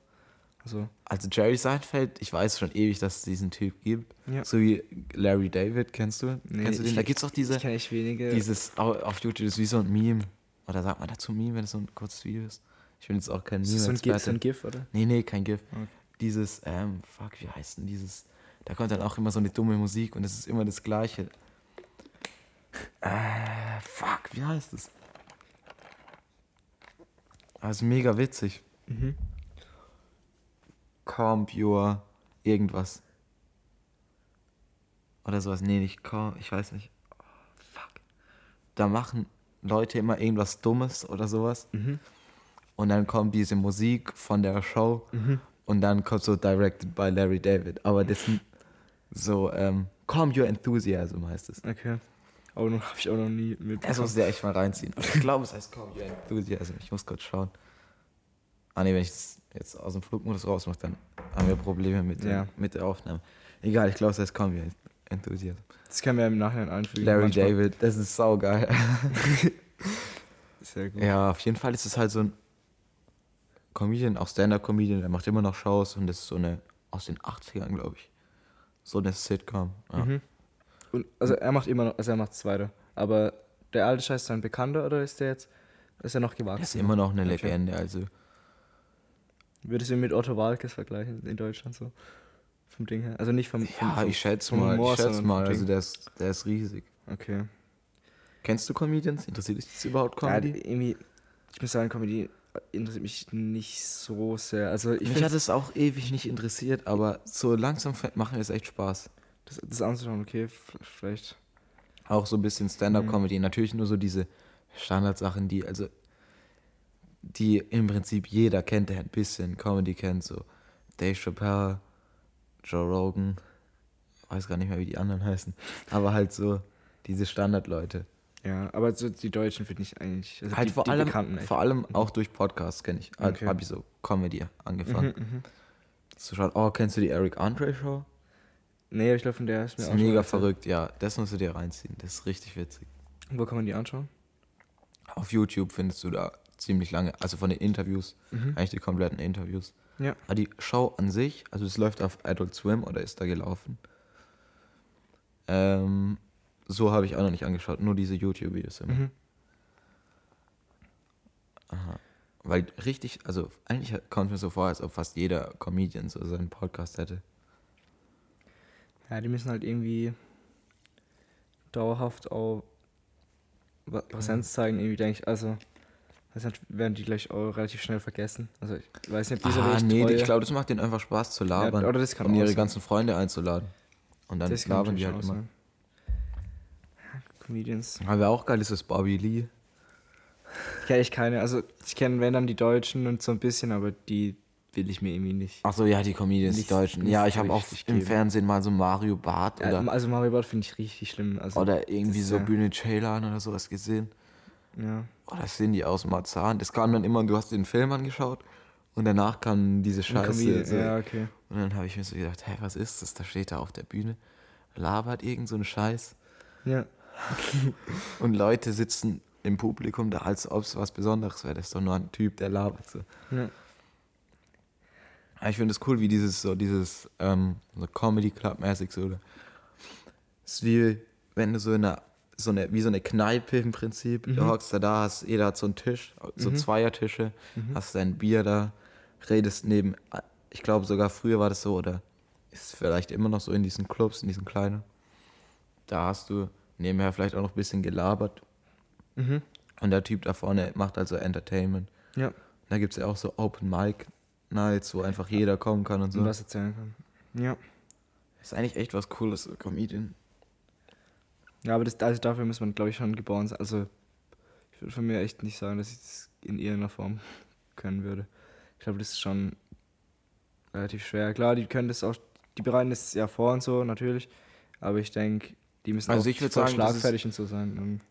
B: Also,
A: Also Jerry Seinfeld, ich weiß schon ewig, dass es diesen Typ gibt.
B: ja.
A: So wie Larry David, kennst du?
B: Nee,
A: kennst du den?
B: ich-
A: Da gibt's auch diese,
B: ich kenne echt wenige.
A: dieses au- auf YouTube, ist wie so ein Meme. Oder sagt man dazu Meme, wenn es so ein kurzes Video ist? Ich bin jetzt auch kein
B: ist das so ein, GIF, so ein GIF, oder?
A: Nee, nee, kein GIF.
B: Okay.
A: Dieses, ähm, fuck, wie heißt denn dieses? Da kommt dann auch immer so eine dumme Musik und es ist immer das Gleiche. Äh, fuck, wie heißt es? Ist mega witzig.
B: Mhm.
A: Comp your irgendwas. Oder sowas. Nee, nicht Comp, ich weiß nicht. Oh, fuck. Da machen Leute immer irgendwas Dummes oder sowas.
B: Mhm.
A: Und dann kommt diese Musik von der Show
B: Mhm.
A: und dann kommt so Directed by Larry David. Aber das sind so, ähm, Calm Your Enthusiasm heißt es.
B: Okay. Aber noch habe ich auch noch nie mit.
A: Das du dir echt mal reinziehen. Aber ich glaube, es heißt Calm Your Enthusiasm. Ich muss kurz schauen. Ah ne, wenn ich das jetzt aus dem Flugmodus rausmache, dann haben wir Probleme mit, der-
B: Ja.
A: mit der Aufnahme. Egal, ich glaube, es heißt Calm Your Enthusiasm.
B: Das können wir im Nachhinein einfügen.
A: Larry
B: Manchmal-
A: David, das ist saugeil.
B: Sehr gut.
A: Ja, auf jeden Fall ist es halt so ein Comedian, auch Stand-Up-Comedian, der macht immer noch Shows und das ist so eine, aus den 80ern, glaube ich. So eine Sitcom. Ja.
B: Mhm. Und, also er macht immer noch, also er macht es weiter. Aber der alte Scheiß ist dann bekannter oder ist der jetzt, ist er noch gewachsen?
A: Der ist immer noch eine. Legende, also.
B: Würdest du ihn mit Otto Walkes vergleichen in Deutschland so? Vom Ding her. Also nicht vom. vom
A: Ja,
B: vom,
A: ich schätze mal,
B: Humor,
A: ich schätze mal, also der ist, der ist riesig.
B: Okay.
A: Kennst du Comedians? Interessiert dich das überhaupt
B: Ja,
A: Comedy?
B: die, irgendwie, ich muss sagen, Comedy interessiert mich nicht so sehr. Also ich
A: Mich hat es auch ewig nicht interessiert, aber so langsam machen wir es echt Spaß.
B: das, das anzuschauen, okay, vielleicht.
A: Auch so ein bisschen Stand-Up-Comedy. Natürlich nur so diese Standardsachen, die, also, die im Prinzip jeder kennt, der ein bisschen Comedy kennt. So Dave Chappelle, Joe Rogan, weiß gar nicht mehr, wie die anderen heißen. Aber halt so diese Standardleute.
B: Ja, aber so die Deutschen finde ich eigentlich. Also
A: Halt
B: die,
A: vor
B: die
A: allem, vor allem auch durch Podcasts kenne ich.
B: Okay.
A: Habe ich so Comedy angefangen
B: Mhm, mhm.
A: zu schauen. Oh, kennst du die Eric Andre Show?
B: Nee, ich glaube, von der ist mir
A: Das
B: auch
A: ist
B: schon
A: mega verrückt, ja. Das musst du dir reinziehen. Das ist richtig witzig.
B: Wo kann man die anschauen?
A: Auf YouTube findest du da ziemlich lange, also von den Interviews,
B: Mhm.
A: eigentlich die kompletten Interviews.
B: Ja.
A: Aber die Show an sich, also es läuft auf Adult Swim oder ist da gelaufen. Ähm, so habe ich auch noch nicht angeschaut, nur diese YouTube-Videos immer.
B: Mhm.
A: Aha. Weil richtig, also eigentlich kommt mir so vor, als ob fast jeder Comedian so seinen Podcast hätte.
B: Ja, die müssen halt irgendwie dauerhaft auch Präsenz zeigen, irgendwie denke ich. Also, nicht, werden die gleich auch relativ schnell vergessen. Also, ich weiß nicht, ob diese
A: ah, nee,
B: treue-
A: ich glaube, das macht denen einfach Spaß zu labern,
B: Ja, oder das kann
A: um ihre
B: sein.
A: ganzen Freunde einzuladen. Und dann
B: das
A: labern die halt
B: auch
A: immer.
B: sein. Ja, Comedians.
A: Aber wer auch geil ist, ist Bobby Lee.
B: Kenne ich keine. Also ich kenne, wenn dann die Deutschen und so ein bisschen, aber die will ich mir irgendwie nicht.
A: Ach so, ja, die Comedians, die Deutschen. Ja, ich habe auch im
B: geben.
A: Fernsehen mal so Mario Barth
B: Ja,
A: oder,
B: also Mario Bart finde ich richtig schlimm. Also,
A: oder irgendwie
B: das
A: so
B: ja-
A: Bühne Ceylan oder sowas gesehen.
B: Ja.
A: Oh, das sehen die aus Marzahn. Das kam dann immer, du hast den Film angeschaut und danach kam diese Scheiße.
B: Comedian,
A: so.
B: Ja, okay.
A: Und dann habe ich mir so gedacht, hey, was ist das? Da steht er auf der Bühne, labert irgend so einen Scheiß
B: Ja.
A: und Leute sitzen im Publikum da, als ob es was Besonderes wäre. Das ist doch nur ein Typ, der labert so.
B: ja.
A: Aber ich finde es cool, wie dieses, so dieses, ähm, so Comedy Club mäßig so. Es ist wie, wenn du so in einer, so eine, wie so eine Kneipe im Prinzip, du hockst da da, hast, jeder hat so einen Tisch, so Zweiertische, hast dein Bier da, redest neben, ich glaube sogar früher war das so, oder ist vielleicht immer noch so in diesen Clubs, in diesen kleinen. Da hast du nebenher vielleicht auch noch ein bisschen gelabert.
B: Mhm.
A: Und der Typ da vorne macht also Entertainment.
B: Ja.
A: Da gibt es ja auch so Open Mic Nights, wo einfach jeder kommen kann und so.
B: Und was erzählen kann. Ja.
A: Ist eigentlich echt was Cooles, so Comedian.
B: Ja, aber das, also dafür muss man, glaube ich, schon geboren sein. Also, ich würde von mir echt nicht sagen, dass ich das in irgendeiner Form können würde. Ich glaube, das ist schon relativ schwer. Klar, die können das auch, die bereiten das ja vor und so, natürlich. Aber ich denke, die müssen
A: Also
B: auch
A: ich
B: voll
A: sagen, das ist-
B: schlagfertig und so sein. Und,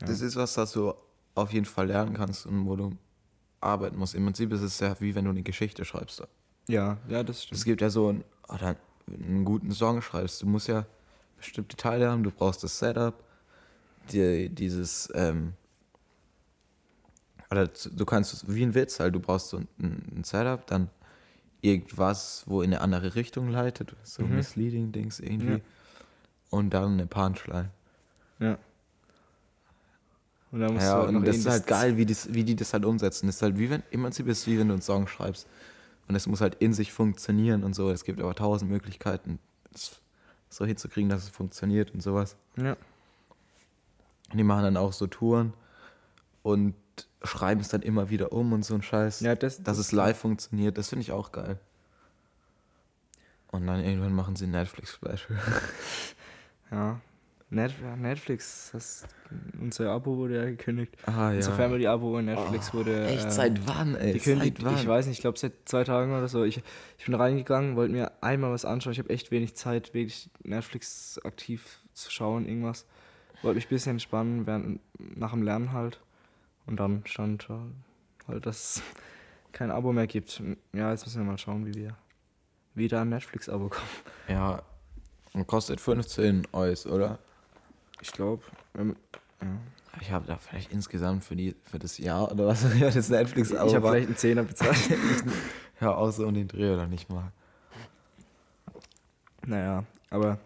B: ja.
A: Das ist was, das du auf jeden Fall lernen kannst und wo du arbeiten musst. Im Prinzip ist es ja wie wenn du eine Geschichte schreibst.
B: ja, ja, das
A: Es
B: stimmt.
A: gibt ja so ein, oder einen guten Song schreibst. Du musst ja bestimmte Teile haben, du brauchst das Setup, die, dieses, ähm, oder du kannst wie ein Witz halt, du brauchst so ein, ein Setup, dann irgendwas, wo in eine andere Richtung leitet, so
B: Mhm.
A: misleading Dings irgendwie.
B: Ja.
A: Und dann eine Punchline.
B: Ja. Und dann musst
A: Ja,
B: du halt
A: und das ist halt geil, wie, das, wie die das halt umsetzen. Das ist halt wie wenn, im Prinzip ist es wie wenn du einen Song schreibst. Und es muss halt in sich funktionieren und so. Es gibt aber tausend Möglichkeiten, es so hinzukriegen, dass es funktioniert und sowas.
B: Ja.
A: Und die machen dann auch so Touren und schreiben es dann immer wieder um und so ein Scheiß.
B: Ja, das-
A: dass
B: das-
A: es live funktioniert, das finde ich auch geil. Und dann irgendwann machen sie ein Netflix-Special.
B: Ja. Net ja, Netflix, das, unser Abo wurde ja gekündigt.
A: Ah,
B: Unser Family-Abo in Netflix wurde.
A: Echt,
B: äh,
A: seit wann, ey?
B: gekündigt.
A: Seit wann?
B: Ich weiß nicht, ich glaube seit zwei Tagen oder so. Ich, ich bin reingegangen, wollte mir einmal was anschauen. Ich habe echt wenig Zeit, wirklich Netflix aktiv zu schauen, irgendwas. Wollte mich ein bisschen entspannen, während, nach dem Lernen halt. Und dann stand halt, dass es kein Abo mehr gibt. Ja, jetzt müssen wir mal schauen, wie wir wieder ein Netflix-Abo kommen.
A: Ja, und kostet 15 Euro, oder?
B: Ich glaube, ja.
A: Ich habe da vielleicht insgesamt für, die, für das Jahr oder was das Netflix
B: ich habe
A: aber
B: vielleicht einen Zehner bezahlt.
A: ja außer um den Dreh oder nicht mal.
B: Naja, aber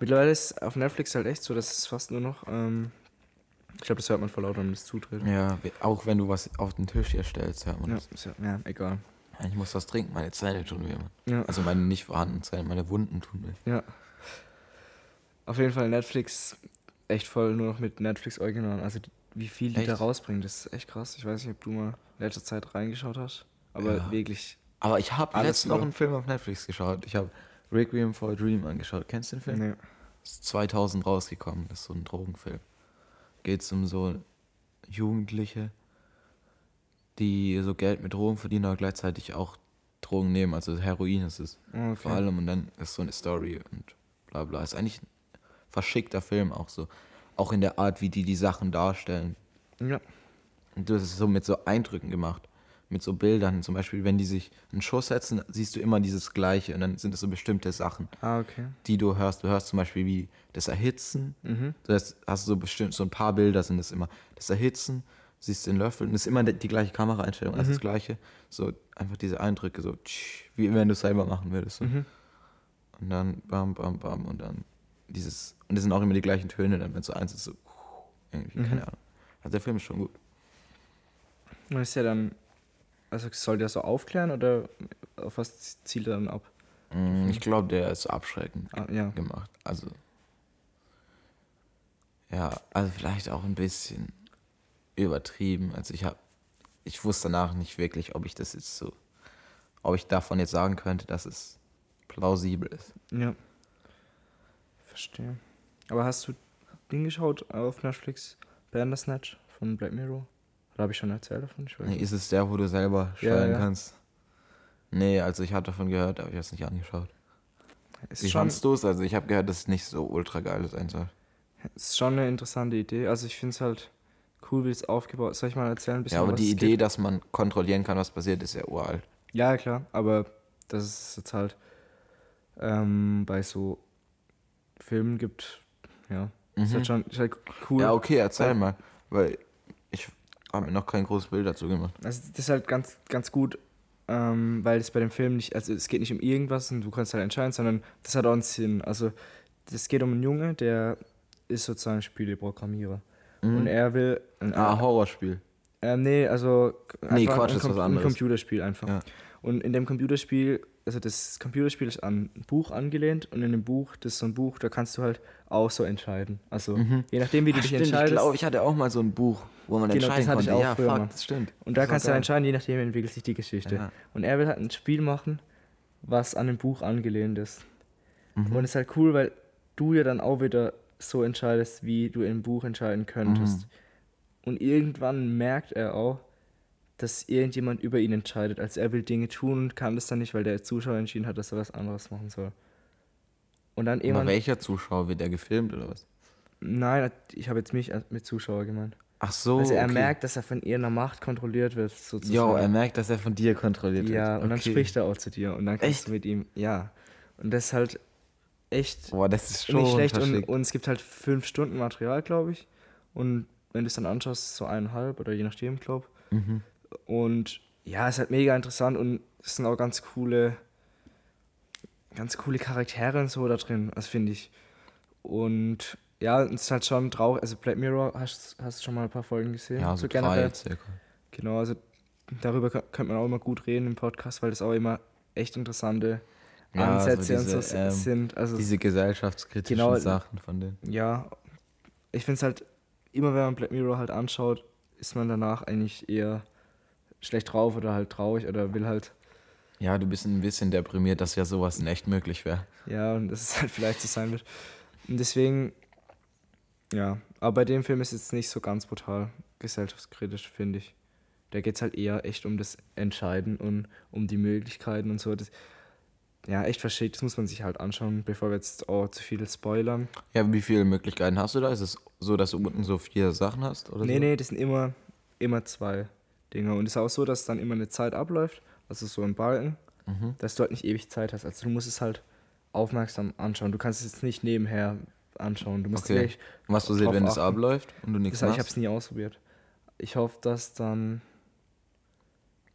B: mittlerweile ist auf Netflix halt echt so, dass es fast nur noch. Ähm, ich glaube, das hört man voll laut, wenn man das zutritt.
A: Ja, auch wenn du was auf den Tisch hier stellst, hört man
B: Ja,
A: das.
B: ist ja, ja, egal.
A: Ich muss was trinken, meine Zähne tun weh. Mann.
B: Ja,
A: Also meine nicht vorhandenen Zähne, meine Wunden tun weh.
B: ja. Auf jeden Fall Netflix, echt voll nur noch mit Netflix-Original. Also die- wie viel die
A: Echt?
B: da rausbringen, das ist echt krass. Ich weiß nicht, ob du mal in letzter Zeit reingeschaut hast, aber
A: Ja.
B: wirklich.
A: Aber ich habe letztens noch einen Film auf Netflix geschaut. Ich habe Requiem for a Dream angeschaut. Kennst du den Film?
B: Nee.
A: Ist 2000 rausgekommen. Das ist so ein Drogenfilm. Geht um so Jugendliche, die so Geld mit Drogen verdienen, aber gleichzeitig auch Drogen nehmen. Also Heroin ist es
B: Okay.
A: vor allem. Und dann ist so eine Story und bla bla. Ist eigentlich ein verschickter Film auch so. Auch in der Art, wie die die Sachen darstellen.
B: Ja.
A: Und das ist so mit so Eindrücken gemacht. Mit so Bildern. Zum Beispiel, wenn die sich einen Schuss setzen, siehst du immer dieses Gleiche. Und dann sind es so bestimmte Sachen,
B: Ah, okay.
A: die du hörst. Du hörst zum Beispiel wie das Erhitzen.
B: Mhm.
A: Das hast du so bestimmt, so ein paar Bilder sind es immer. Das Erhitzen, siehst den Löffel. Und es ist immer die, die gleiche Kameraeinstellung, also das gleiche. So einfach diese Eindrücke, so tsch, wie wenn du es selber machen würdest. So.
B: Mhm.
A: Und dann bam, bam, bam. Und dann dieses. Und es sind auch immer die gleichen Töne, dann wenn so eins ist, so irgendwie,
B: Mhm.
A: keine Ahnung. Also der Film ist schon gut.
B: Und ist ja dann. Also soll der so aufklären oder auf was zielt er dann ab?
A: Mm, Ich glaube, der ist abschreckend
B: Ah, ja.
A: gemacht. Also. Ja, also vielleicht auch ein bisschen übertrieben. Also ich habe, ich wusste danach nicht wirklich, ob ich das jetzt so, ob ich davon jetzt sagen könnte, dass es plausibel ist.
B: Ja. Verstehe. Aber hast du den geschaut auf Netflix? Bandersnatch von Black Mirror? Oder habe ich schon erzählt davon?
A: Nee, ist es der, wo du selber
B: Ja,
A: steuern
B: ja.
A: kannst? Nee, also ich hatte davon gehört, aber ich habe es nicht angeschaut.
B: Es
A: Wie
B: ist schon,
A: fandst du es? Also ich habe gehört, dass es nicht so ultra geil sein soll.
B: ist schon eine interessante Idee. Also ich finde es halt cool, wie es aufgebaut ist. Soll ich mal erzählen ein bisschen,
A: Ja, aber die Idee, dass man kontrollieren kann, was passiert, ist ja uralt.
B: Ja, klar, aber dass es jetzt halt ähm, bei so Filmen gibt, ja, ist halt schon ist halt cool.
A: Mhm. Ja, okay, erzähl
B: Weil-
A: mal. Weil ich habe mir noch kein großes Bild dazu gemacht.
B: Also das ist halt ganz, ganz gut, ähm, weil es bei dem Film nicht, also es geht nicht um irgendwas und du kannst halt entscheiden, sondern das hat auch einen Sinn. Also es geht um einen Junge, der ist sozusagen Spieleprogrammierer. Und er will. Ein,
A: Ah, Horrorspiel.
B: äh, nee, also
A: Nee, Quatsch,
B: ein,
A: ist was
B: Com- ein
A: anderes.
B: Computerspiel einfach.
A: Ja.
B: Und in dem Computerspiel, also das Computerspiel ist an ein Buch angelehnt und in dem Buch, das ist so ein Buch, da kannst du halt auch so entscheiden. Also je nachdem, wie du
A: Ah,
B: dich
A: stimmt, ich
B: entscheidest.
A: glaube, ich hatte auch mal so ein Buch, wo man
B: Genau, das
A: entscheiden
B: hatte ich
A: konnte.
B: auch
A: ja,
B: früher
A: fuck,
B: mal.
A: das stimmt.
B: Und da
A: Das
B: kannst du entscheiden, je nachdem entwickelt sich die Geschichte.
A: Ja.
B: Und er will halt ein Spiel machen, was an dem Buch angelehnt ist.
A: Mhm.
B: Und es ist halt cool, weil du ja dann auch wieder so entscheidest, wie du im Buch entscheiden könntest.
A: Mhm.
B: Und irgendwann merkt er auch, dass irgendjemand über ihn entscheidet. Also er will Dinge tun und kann das dann nicht, weil der Zuschauer entschieden hat, dass er was anderes machen soll. Und dann
A: Aber
B: irgendwann.
A: welcher Zuschauer wird der gefilmt oder was?
B: Nein, ich habe jetzt mich mit Zuschauer gemeint.
A: Ach so.
B: also er
A: okay.
B: merkt, dass er von irgendeiner Macht kontrolliert wird, sozusagen.
A: Jo, er merkt, dass er von dir kontrolliert
B: Ja,
A: wird.
B: und dann
A: Okay.
B: spricht er auch zu dir und dann kannst
A: Echt?
B: du mit ihm, ja. Und das ist halt echt
A: Boah, das ist schon
B: nicht schlecht und, und es gibt halt fünf Stunden Material, glaube ich. Und wenn du es dann anschaust, so eineinhalb oder je nachdem, glaube
A: Mhm.
B: Und ja, ist halt mega interessant und es sind auch ganz coole, ganz coole Charaktere und so da drin, das finde ich. Und ja, es ist halt schon traurig. Also Black Mirror, hast du schon mal ein paar Folgen gesehen?
A: Ja, so drei circa.
B: Genau, also darüber kö- könnte man auch immer gut reden im Podcast, weil das auch immer echt interessante
A: Ja, so
B: Ansätze und so
A: diese,
B: s-
A: ähm,
B: sind. Also
A: Diese gesellschaftskritischen
B: Genau.
A: Sachen von denen.
B: ja, ich finde es halt, immer wenn man Black Mirror halt anschaut, ist man danach eigentlich eher schlecht drauf oder halt traurig oder will halt,
A: Ja, du bist ein bisschen deprimiert, dass ja sowas in echt möglich wäre.
B: ja, und dass es halt vielleicht so sein wird. Und deswegen, ja, aber bei dem Film ist es nicht so ganz brutal gesellschaftskritisch, finde ich. Da geht es halt eher echt um das Entscheiden und um die Möglichkeiten und so. Das, ja, echt verschickt, das muss man sich halt anschauen, bevor wir jetzt auch zu viel spoilern.
A: Ja, wie viele Möglichkeiten hast du da? Ist es so, dass du unten so vier Sachen hast? Oder
B: Nee,
A: so?
B: nee, das sind immer, immer zwei Dinge. Und es ist auch so, dass dann immer eine Zeit abläuft, also so ein Balken,
A: Mhm.
B: dass du halt nicht ewig Zeit hast. Also du musst es halt aufmerksam anschauen. Du kannst es jetzt nicht nebenher anschauen. Du musst
A: Okay.
B: wirklich
A: Und was passiert, wenn es abläuft und du nichts
B: Das, ich habe
A: machst?
B: es nie ausprobiert. Ich hoffe, dass dann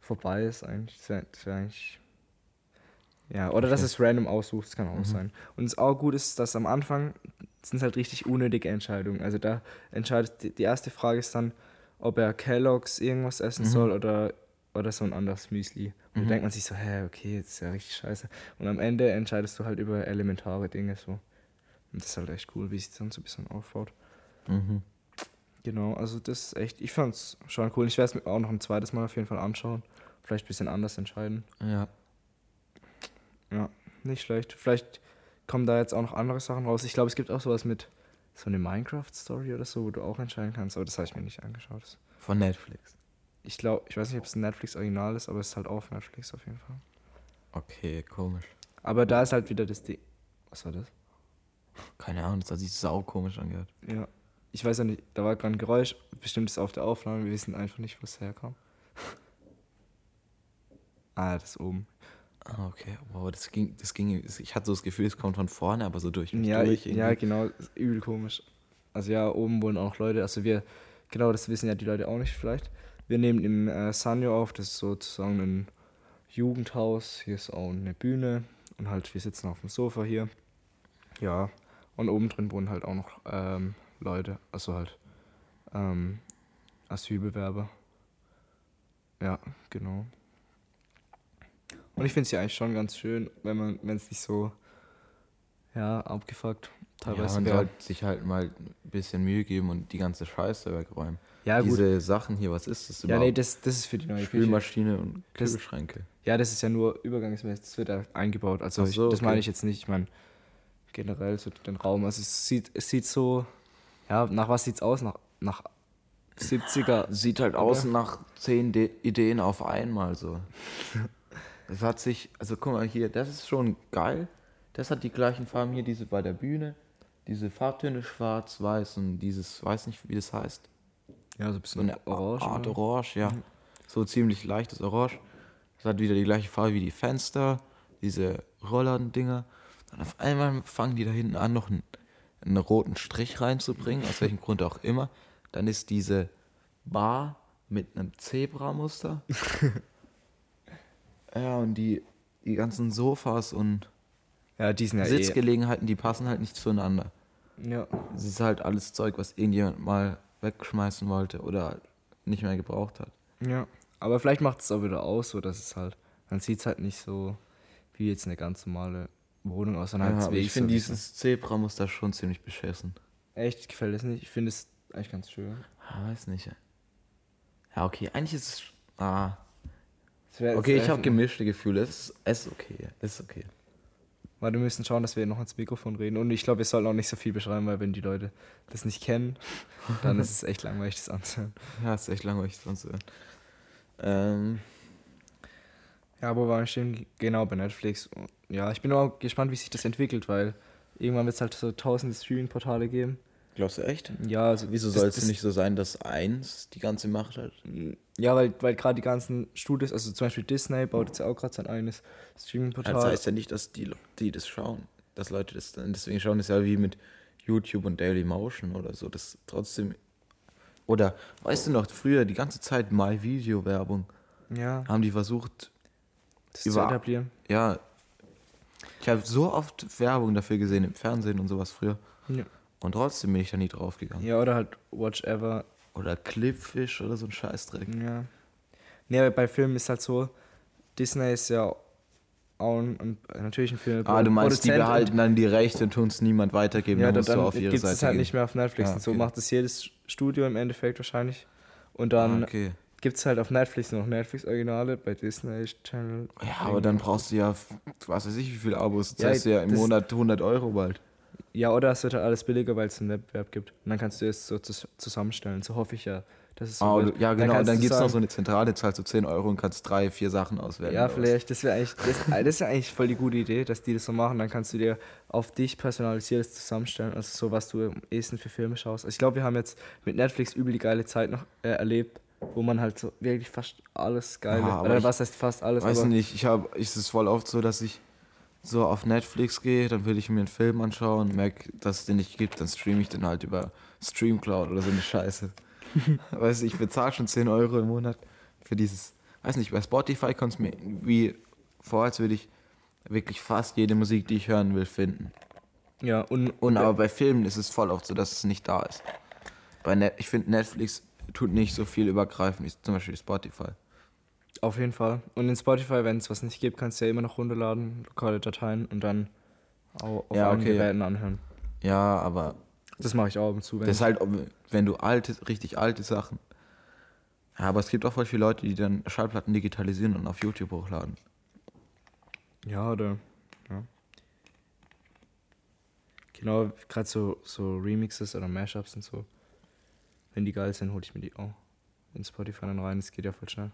B: vorbei ist eigentlich. Das wäre wär eigentlich. Ja, oder dass
A: Okay.
B: es random aussucht, das kann auch
A: Mhm.
B: sein. Und es auch gut ist, dass am Anfang sind es halt richtig unnötige Entscheidungen. Also da entscheidet die, die erste Frage ist dann, ob er Kellogg's irgendwas essen
A: Mhm.
B: soll oder, oder so ein anderes Müsli. Und
A: Mhm.
B: da denkt man sich so, hä, okay, das ist ja richtig scheiße. Und am Ende entscheidest du halt über elementare Dinge so. Und das ist halt echt cool, wie sich das dann so ein bisschen aufbaut.
A: Mhm.
B: Genau, also das ist echt, ich fand's schon cool. Ich werde es mir auch noch ein zweites Mal auf jeden Fall anschauen. Vielleicht ein bisschen anders entscheiden.
A: Ja.
B: Ja, nicht schlecht. Vielleicht kommen da jetzt auch noch andere Sachen raus. Ich glaube, es gibt auch sowas mit so eine Minecraft-Story oder so, wo du auch entscheiden kannst, aber das habe ich mir nicht angeschaut.
A: Von Netflix.
B: Ich glaube, ich weiß nicht, ob es ein Netflix-Original ist, aber es ist halt auf Netflix auf jeden Fall.
A: Okay, komisch.
B: Aber da ist halt wieder das Ding. Was war das?
A: Keine Ahnung, das hat sich sau komisch angehört.
B: Ja. Ich weiß ja nicht, da war gerade ein Geräusch, bestimmt ist es auf der Aufnahme, wir wissen einfach nicht, wo es herkam. ah, das oben.
A: Ah, okay. Wow, das ging, das ging. Ich hatte so das Gefühl, es kommt von vorne, aber so durch mich
B: Ja,
A: durch.
B: ich, ja, genau, übel komisch. Also ja, oben wohnen auch Leute, also wir, genau, das wissen ja die Leute auch nicht vielleicht. Wir nehmen im äh, Sanyo auf, das ist sozusagen ein Jugendhaus, hier ist auch eine Bühne und halt wir sitzen auf dem Sofa hier. Ja, und oben drin wohnen halt auch noch ähm, Leute, also halt ähm, Asylbewerber. Ja, genau. Und ich finde es ja eigentlich schon ganz schön, wenn man, wenn es nicht so, ja, abgefuckt
A: Ja,
B: teilweise
A: man
B: wäre.
A: sollte sich halt mal ein bisschen Mühe geben und die ganze Scheiße wegräumen.
B: Ja, gut.
A: Diese Sachen hier, was ist das
B: Ja,
A: überhaupt?
B: nee, das, das ist für die neue Küche.
A: Spülmaschine und
B: Das-
A: Kühlschränke.
B: Ja, das ist ja nur übergangsmäßig, das wird da eingebaut. Also
A: so,
B: ich, das
A: okay.
B: meine ich jetzt nicht, ich meine generell so den Raum. Also es sieht, es sieht so, ja, nach was sieht's aus? Nach, nach 70er.
A: Sieht halt aus nach zehn De Ideen auf einmal so. Das hat sich, also guck mal hier, das ist schon geil. Das hat die gleichen Farben hier, diese bei der Bühne. Diese Farbtöne schwarz, weiß und dieses, weiß nicht, wie das heißt.
B: Ja, so ein
A: So
B: bisschen
A: eine
B: orange.
A: Art
B: oder?
A: Orange, ja. So ziemlich leichtes Orange. Das hat wieder die gleiche Farbe wie die Fenster, diese Rollern-Dinger. Und auf einmal fangen die da hinten an, noch einen, einen roten Strich reinzubringen, aus welchem Grund auch immer. Dann ist diese Bar mit einem Zebramuster. ja, und die, die ganzen Sofas und
B: Ja, die ja eh.
A: Sitzgelegenheiten, die passen halt nicht zueinander.
B: Ja.
A: Es ist halt alles Zeug, was irgendjemand mal wegschmeißen wollte oder nicht mehr gebraucht hat.
B: Ja. Aber vielleicht macht es auch wieder aus, so dass es halt, dann sieht es halt nicht so wie jetzt eine ganz normale Wohnung aus, sondern
A: Ja,
B: halt
A: ich finde dieses Zebramuster schon ziemlich beschissen.
B: Echt, gefällt es nicht. Ich finde es eigentlich ganz schön.
A: Ah, weiß nicht. Ja, okay, eigentlich ist es. Ah.
B: Es
A: Okay, ich habe gemischte Gefühle. Es ist, es ist okay. Es ist okay.
B: Weil wir müssen schauen, dass wir noch ins Mikrofon reden. Und ich glaube, wir sollten auch nicht so viel beschreiben, weil wenn die Leute das nicht kennen, dann ist es echt langweilig, das anzuhören.
A: Ja, ist echt langweilig sonst zu hören. Ähm,
B: Ja, wo waren wir stehen? Genau, bei Netflix. Ja, ich bin auch gespannt, wie sich das entwickelt, weil irgendwann wird es halt so tausende Streaming-Portale geben.
A: glaubst du echt?
B: Ja, also
A: Wieso
B: das-
A: soll es
B: das-
A: nicht so sein, dass eins die ganze Macht hat?
B: Ja, weil, weil gerade die ganzen Studios, also zum Beispiel Disney baut jetzt ja auch gerade sein eigenes Streaming-Portal.
A: Das heißt ja nicht, dass die, die das schauen. Dass Leute das dann deswegen schauen, ist ja wie mit YouTube und Daily Motion oder so. Das trotzdem. Oder weißt du noch, früher die ganze Zeit mal Video-Werbung
B: ja,
A: haben die versucht,
B: das zu
A: über-
B: etablieren.
A: ja. Ich habe so oft Werbung dafür gesehen im Fernsehen und sowas früher.
B: Ja.
A: Und trotzdem bin ich da nie drauf gegangen.
B: ja, oder halt Watch Ever.
A: Oder Clipfish oder so ein Scheißdreck.
B: Ja. Nee, aber bei Filmen ist halt so, Disney ist ja auch ein, ein, natürlich ein Film.
A: Ah, du meinst, die
B: Produzent
A: behalten dann die Rechte und tun es niemand weitergeben.
B: Ja,
A: dann
B: dann,
A: auf ihre
B: gibt
A: Seite
B: es halt
A: gehen.
B: nicht mehr auf Netflix
A: Ja,
B: und so
A: okay.
B: macht es jedes Studio im Endeffekt wahrscheinlich. Und dann
A: ah, okay.
B: gibt es halt auf Netflix noch Netflix-Originale, bei Disney Channel.
A: Ja, aber dann brauchst du ja, was weiß ich, wie viele Abos. Das
B: Ja,
A: heißt ja im
B: das-
A: Monat 100 Euro bald.
B: Ja, oder es wird halt alles billiger, weil es einen Wettbewerb gibt. Und dann kannst du es so zus- zusammenstellen. So hoffe ich ja. Dass es so
A: Ah, oder- ja, genau. Und
B: kannst
A: dann gibt es noch so eine Zentrale, zahlst du 10 Euro und kannst drei, vier Sachen auswählen.
B: Ja, vielleicht, das wäre eigentlich, das, das ist ja eigentlich voll die gute Idee, dass die das so machen. Dann kannst du dir auf dich personalisiertes zusammenstellen, also so, was du am ehesten für Filme schaust. Also ich glaube, wir haben jetzt mit Netflix übel die geile Zeit noch äh, erlebt, wo man halt so wirklich fast alles
A: Ja, aber
B: oder was heißt fast alles,
A: Weiß
B: aber
A: nicht, ich habe, ist es voll oft so, dass ich so auf Netflix gehe, dann will ich mir einen Film anschauen, merke, dass es den nicht gibt, dann streame ich den halt über Streamcloud oder so eine Scheiße. weißt du, ich bezahle schon 10 Euro im Monat für dieses, weiß nicht, bei Spotify kommt es mir wie vor, als würde ich wirklich fast jede Musik, die ich hören will, finden.
B: ja, und,
A: Und aber bei Filmen ist es voll oft so, dass es nicht da ist. Bei Net ich finde, Netflix tut nicht so viel übergreifen wie zum Beispiel Spotify.
B: Auf jeden Fall. Und in Spotify, wenn es was nicht gibt, kannst du ja immer noch runterladen, lokale Dateien und dann au- auf
A: Ja,
B: allen
A: okay.
B: Geräten anhören.
A: Ja, aber
B: Das mache ich auch ab und zu. Wenn
A: Das ist halt, wenn du alte, richtig alte Sachen. Ja, aber es gibt auch voll viele Leute, die dann Schallplatten digitalisieren und auf YouTube hochladen.
B: Ja, oder. Ja. Genau, gerade so, so Remixes oder Mashups und so. Wenn die geil sind, hole ich mir die auch in Spotify dann rein. Das geht ja voll schnell.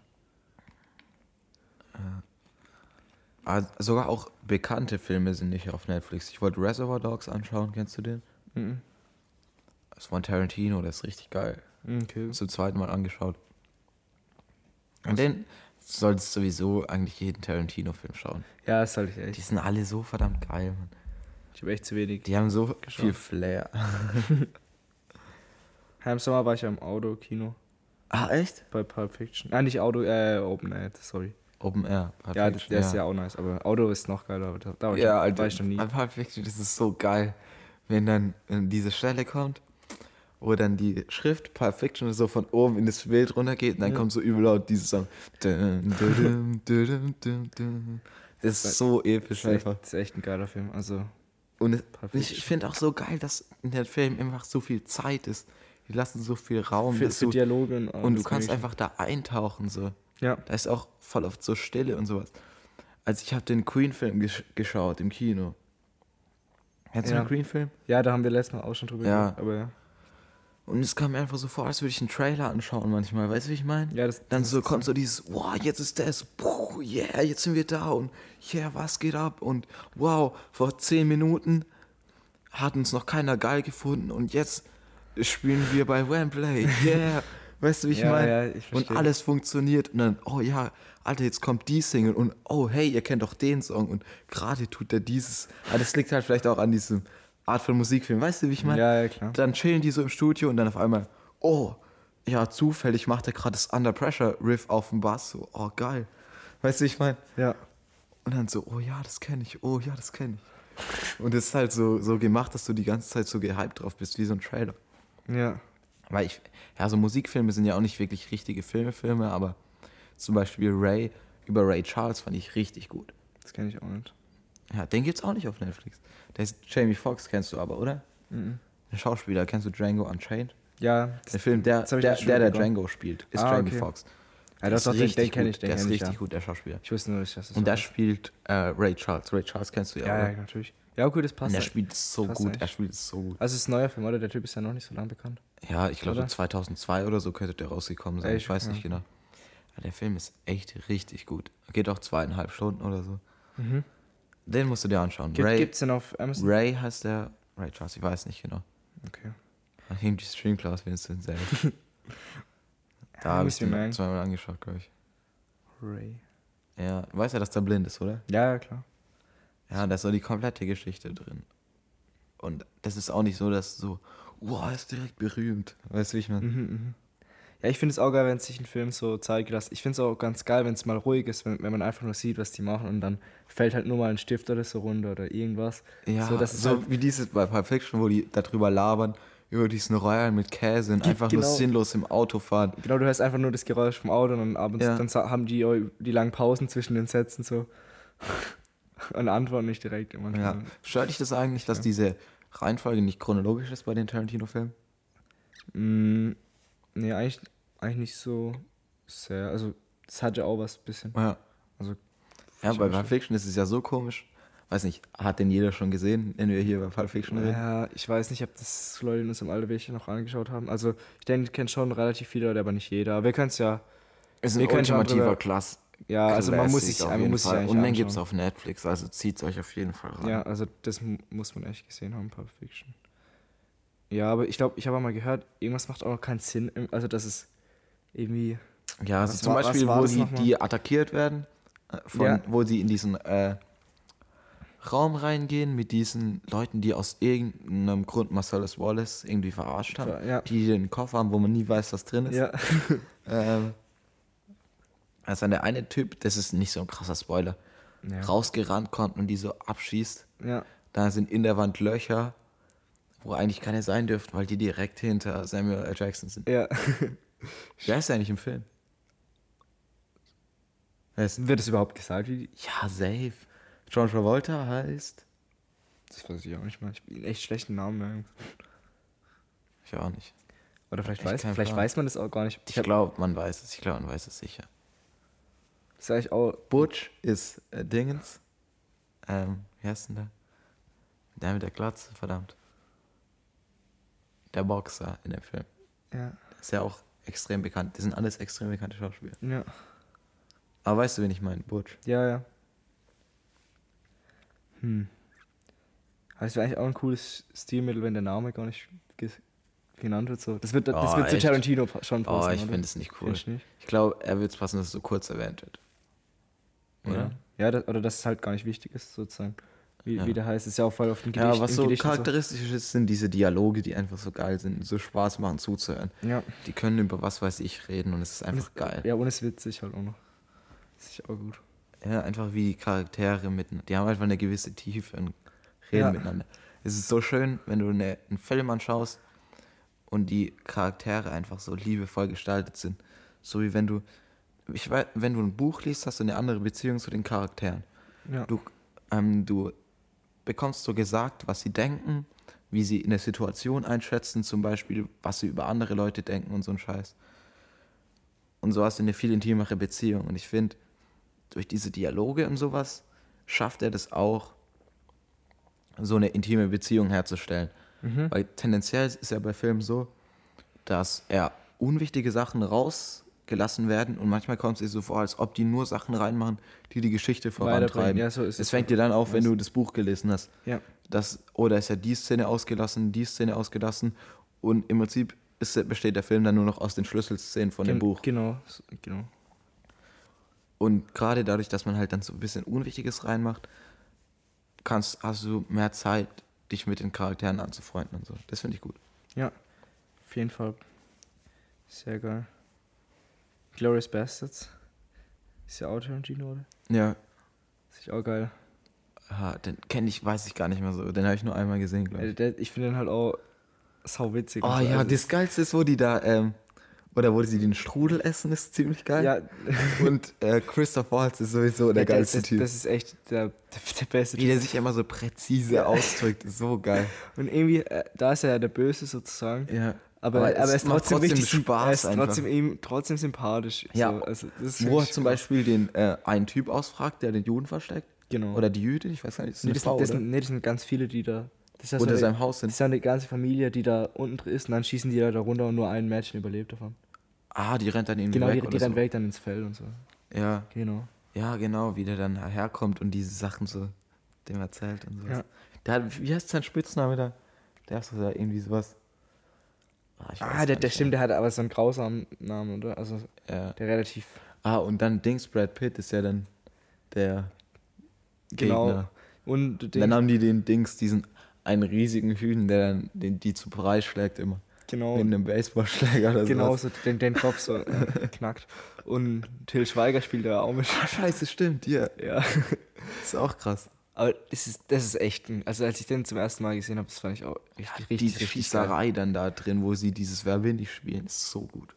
A: Ah, sogar auch bekannte Filme sind nicht auf Netflix. Ich wollte Reservoir Dogs anschauen, kennst du den?
B: Mhm.
A: Das ist von Tarantino, der ist richtig geil.
B: Okay.
A: Zum zweiten Mal angeschaut. Und den solltest du sowieso eigentlich jeden Tarantino-Film schauen.
B: Ja, das soll ich
A: Die
B: echt.
A: sind alle so verdammt geil, Mann.
B: Ich habe echt zu wenig.
A: Die haben so
B: Geschaut.
A: viel Flair.
B: Im Sommer war ich ja im Auto-Kino
A: Ah, echt?
B: bei Pulp Fiction. Ah, nicht Auto, äh, Open Air, sorry.
A: Open Air.
B: Ja,
A: Pulp
B: der,
A: Fiction,
B: der ist ja auch nice, aber Auto ist noch geiler. Aber da, da war ich,
A: Ja,
B: war ich noch nie.
A: bei Pulp Fiction, das ist so geil, wenn dann diese Stelle kommt, wo dann die Schrift Pulp Fiction so von oben in das Bild runtergeht und dann
B: Ja.
A: kommt so übel laut dieses Song. Das ist so
B: Das
A: episch
B: ist, echt,
A: einfach.
B: das ist echt ein geiler Film. Also,
A: Und ich, finde auch so geil, dass in den Film einfach so viel Zeit ist. Die lassen so viel Raum
B: für, für
A: du,
B: Dialoge und,
A: und du kannst
B: Mögliche.
A: einfach da eintauchen so.
B: Ja,
A: Da ist auch voll oft so Stille und sowas. Also ich habe den Queen-Film gesch geschaut im Kino. Kennst du
B: Ja.
A: den Queen-Film?
B: ja, da haben wir letztes Mal auch schon drüber
A: Ja.
B: aber ja.
A: Und es kam mir einfach so vor, als würde ich einen Trailer anschauen manchmal. Weißt du, wie ich meine?
B: Ja, das-
A: Dann
B: das
A: so kommt so dieses, wow, jetzt ist das, puh, yeah, jetzt sind wir da und yeah, was geht ab? Und wow, vor zehn Minuten hat uns noch keiner geil gefunden und jetzt spielen wir bei Wembley, yeah. Weißt du, wie ich
B: Ja,
A: meine?
B: ja, ich
A: und alles funktioniert und dann, oh ja, Alter, jetzt kommt die Single und oh hey, ihr kennt doch den Song und gerade tut er dieses. Aber das liegt halt vielleicht auch an diesem Art von Musikfilm, weißt du, wie ich meine?
B: Ja, ja, klar.
A: Dann chillen die so im Studio und dann auf einmal, oh, ja, zufällig macht er gerade das Under Pressure Riff auf dem Bass, so, oh geil. Weißt du, wie ich meine?
B: Ja.
A: Und dann so, oh ja, das kenne ich, oh ja, das kenne ich. Und es ist halt so, so gemacht, dass du die ganze Zeit so gehypt drauf bist, wie so ein Trailer.
B: Ja.
A: Weil ich, ja, so Musikfilme sind ja auch nicht wirklich richtige Filme, Filme, aber zum Beispiel Ray, über Ray Charles fand ich richtig gut.
B: Das kenne ich auch nicht.
A: Ja, den gibt's auch nicht auf Netflix. Der ist Jamie Foxx, kennst du aber, oder?
B: Mhm.
A: Den Schauspieler, kennst du Django Unchained?
B: Ja,
A: Der Film, der,
B: das ich
A: der, der, der
B: mitbekommen.
A: Django spielt, ist
B: Ah,
A: Jamie
B: okay.
A: Foxx.
B: Ja,
A: Der
B: doch,
A: ist richtig
B: den kenn
A: gut.
B: ich, den
A: Der ist
B: ich,
A: richtig
B: ja.
A: gut, der Schauspieler.
B: ich wusste nur nicht, dass das
A: Und der spielt äh, Ray Charles. Ray Charles kennst du ja,
B: Ja, ja, natürlich. Ja, gut, das
A: Und
B: passt.
A: der
B: halt.
A: spielt es so
B: Passt
A: gut,
B: echt.
A: er spielt es so gut.
B: Also, es ist ein neuer Film, oder? Der Typ ist ja noch nicht so lange bekannt.
A: Ja, ich glaube
B: Oder?
A: 2002 oder so könnte der rausgekommen sein.
B: Echt?
A: Ich weiß nicht
B: Ja.
A: genau. Ja, der Film ist echt richtig gut. Geht auch zweieinhalb Stunden oder so. Den musst du dir anschauen.
B: Gibt,
A: Ray,
B: Gibt's den auf Amazon?
A: Ray heißt der. Ray Charles, ich weiß nicht genau.
B: Okay.
A: Irgendwie Streamclass, wenn es denn selbst. da habe ich
B: mir
A: zweimal angeschaut, glaube ich.
B: Ray.
A: Ja, du weißt ja, dass der blind ist, oder?
B: Ja, ja, klar.
A: Ja, da ist so die komplette Geschichte drin. Und das ist auch nicht so, dass so, wow, ist direkt berühmt. Weißt du, wie ich meine?
B: Mhm, mhm. Ja, ich finde es auch geil, wenn sich ein Film so zeigt, dass ich finde es auch ganz geil, wenn es mal ruhig ist, wenn, wenn man einfach nur sieht, was die machen und dann fällt halt nur mal ein Stift oder so runter oder irgendwas.
A: Ja,
B: so,
A: so,
B: halt,
A: wie dieses bei Pulp Fiction, wo die darüber labern, über diesen Royal mit Käse und einfach nur
B: genau.
A: sinnlos im Auto fahren.
B: genau, du hörst einfach nur das Geräusch vom Auto und dann abends
A: Ja.
B: dann haben die die langen Pausen zwischen den Sätzen so und antworten nicht direkt immer.
A: Ja. Stört dich das eigentlich, dass diese Reihenfolge nicht chronologisch ist bei den Tarantino-Filmen?
B: Mm, nee, eigentlich, eigentlich nicht so sehr. Also, das hat ja auch was bisschen.
A: Ja.
B: Also,
A: Ja, bei Pulp Fiction ist es ja so komisch. Weiß nicht, hat denn jeder schon gesehen, wenn wir hier bei Pulp Fiction reden?
B: Ja, ich weiß nicht, ob das Leute in unserem Alter welche noch angeschaut haben. Also, ich denke, ich kenne schon relativ viele Leute, aber nicht jeder. Aber wir können es ja.
A: Ist
B: wir
A: ein ultimativer Klass.
B: Ja, also man muss
A: Classic
B: sich, man muss sich eigentlich
A: Und den gibt es auf Netflix, also zieht euch auf jeden Fall rein.
B: Ja, also das mu- muss man echt gesehen haben, Pulp Fiction. Ja, aber ich glaube, ich habe mal gehört, irgendwas macht auch noch keinen Sinn. Also, das ist irgendwie.
A: Ja, also zum
B: war-
A: Beispiel, wo sie, die attackiert werden, äh, von,
B: Ja.
A: wo sie in diesen äh, Raum reingehen mit diesen Leuten, die aus irgendeinem Grund Marcellus Wallace irgendwie verarscht haben,
B: Ja.
A: die den Koffer haben, wo man nie weiß, was drin ist.
B: Ja.
A: Ähm, also der eine Typ, das ist nicht so ein krasser Spoiler,
B: Ja.
A: rausgerannt kommt und die so abschießt.
B: ja.
A: Da sind in der Wand Löcher, wo eigentlich keine sein dürften, weil die direkt hinter Samuel L. Jackson sind.
B: Ja.
A: Wer ist eigentlich im Film? Ist
B: Wird es überhaupt gesagt, wie die.
A: Ja, safe. John Travolta heißt.
B: Das weiß ich auch nicht mal. Ich bin echt schlechten Namen merken.
A: Ich auch nicht.
B: Oder vielleicht, weiß, vielleicht
A: Plan.
B: weiß man das auch gar nicht.
A: Ich
B: hab-
A: glaube, man weiß es. Ich glaube, man weiß es sicher.
B: Sag ich auch.
A: Butch ist äh, Dingens. Ähm, wie heißt denn der? Der mit der Glatze, verdammt. Der Boxer in dem Film.
B: Ja.
A: Ist ja auch extrem bekannt. Die sind alles extrem bekannte Schauspieler.
B: Ja.
A: Aber weißt du, wen ich meine? Butch.
B: Ja, ja. Hm. Aber es wäre eigentlich auch ein cooles Stilmittel, wenn der Name gar nicht ge- genannt wird. So. Das wird, das
A: Oh,
B: wird zu? Tarantino schon
A: Oh,
B: passen.
A: ich
B: oder?
A: finde es nicht cool.
B: Nicht?
A: Ich glaube, er wird es passen, dass es so kurz erwähnt wird.
B: Ja. Ja, das, oder dass es halt gar nicht wichtig ist, sozusagen. Wie,
A: Ja.
B: wie der heißt, ist ja auch voll auf dem
A: Ja,
B: Gedicht.
A: was
B: im
A: so
B: und
A: charakteristisch ist, sind diese Dialoge, die einfach so geil sind, und so Spaß machen zuzuhören.
B: Ja.
A: Die können über was weiß ich reden und es ist einfach geil.
B: Ja, und es ist witzig halt auch noch. Das ist auch gut.
A: Ja, einfach wie die Charaktere miteinander. Die haben einfach eine gewisse Tiefe und reden
B: Ja.
A: miteinander. Es ist so schön, wenn du eine, einen Film anschaust und die Charaktere einfach so liebevoll gestaltet sind. So wie wenn du, ich weiß, wenn du ein Buch liest, hast du eine andere Beziehung zu den Charakteren.
B: Ja.
A: Du, ähm, du bekommst so gesagt, was sie denken, wie sie in der Situation einschätzen, zum Beispiel, was sie über andere Leute denken und so ein Scheiß. Und so hast du eine viel intimere Beziehung. Und ich finde, durch diese Dialoge und sowas schafft er das auch, so eine intime Beziehung herzustellen.
B: Mhm.
A: Weil tendenziell ist ja bei Filmen so, dass er unwichtige Sachen rausgelassen werden und manchmal kommt es dir so vor, als ob die nur Sachen reinmachen, die die Geschichte vorantreiben.
B: Ja, so ist
A: es fängt dir dann auf, wenn du das Buch gelesen hast.
B: Ja.
A: Das, oder ist ja die Szene ausgelassen, die Szene ausgelassen und im Prinzip ist, besteht der Film dann nur noch aus den Schlüsselszenen von dem
B: Gen-
A: Buch.
B: Genau, genau.
A: Und gerade dadurch, dass man halt dann so ein bisschen Unwichtiges reinmacht, kannst, hast du mehr Zeit, dich mit den Charakteren anzufreunden und so. Das finde ich gut.
B: Ja, auf jeden Fall. Sehr geil. Glorious Bastards. Ist ja auch Tarantino, oder?
A: Ja,
B: Ist auch geil.
A: ah, den kenne ich, weiß ich gar nicht mehr so. Den habe ich nur einmal gesehen, glaube
B: Äh,
A: ich.
B: der, ich finde den halt auch sau witzig.
A: Oh ja,
B: Also,
A: das Geilste ist, wo die da, ähm, oder wo sie den Strudel essen, ist ziemlich geil.
B: Ja,
A: Und äh, Christoph Waltz ist sowieso der
B: ja, das,
A: geilste
B: das,
A: Typ.
B: das ist echt der, der, beste
A: Wie der sich immer so präzise ausdrückt, ist so geil.
B: Und irgendwie, äh, da ist er ja der Böse sozusagen.
A: Ja.
B: Aber, aber,
A: es
B: er ist
A: macht
B: trotzdem, richtig,
A: Spaß
B: er ist
A: einfach.
B: trotzdem, ihm, trotzdem sympathisch.
A: Ja.
B: So, also das ist
A: Wo er zum. Beispiel den äh, einen Typ ausfragt, der den Juden versteckt.
B: Genau.
A: Oder die Jüdin, ich weiß gar nicht, ist das
B: nee, das,
A: Frau,
B: das, sind, nee, das sind ganz viele, die da. Das ist so
A: in seinem
B: eine,
A: Haus
B: das
A: sind.
B: ist ja eine ganze Familie, die da unten drin ist und dann schießen die da, da runter und nur ein Mädchen überlebt davon.
A: Ah, die rennt dann irgendwie
B: Genau,
A: weg
B: die, die
A: oder
B: dann
A: so.
B: weg dann ins Feld und so.
A: Ja,
B: Genau.
A: ja, genau, wie der dann herkommt und diese Sachen so dem erzählt und so.
B: Ja.
A: Der hat, wie heißt sein Spitzname da? Der ist da irgendwie sowas. Ah,
B: Ah, der, der stimmt, der hat aber so einen grausamen Namen, oder? Also.
A: Ja.
B: der relativ.
A: Ah, und dann Dings Brad Pitt ist ja dann der
B: Genau.
A: Gegner.
B: Und den,
A: dann haben die den Dings, diesen einen riesigen Hühn, der dann den, die zu Brei schlägt immer.
B: genau,
A: Neben einem Baseballschläger oder
B: genau
A: sowas.
B: so den, den Kopf so äh, knackt. Und Till Schweiger spielt da auch mit.
A: Ah, scheiße, stimmt, ja.
B: Ja.
A: ist auch krass.
B: Aber das ist, das ist echt. Also als ich den zum ersten Mal gesehen habe, das fand ich auch richtig, richtig,
A: Diese
B: richtig geil.
A: Schießerei dann da drin, wo sie dieses Wer will nicht spielen, ist so gut.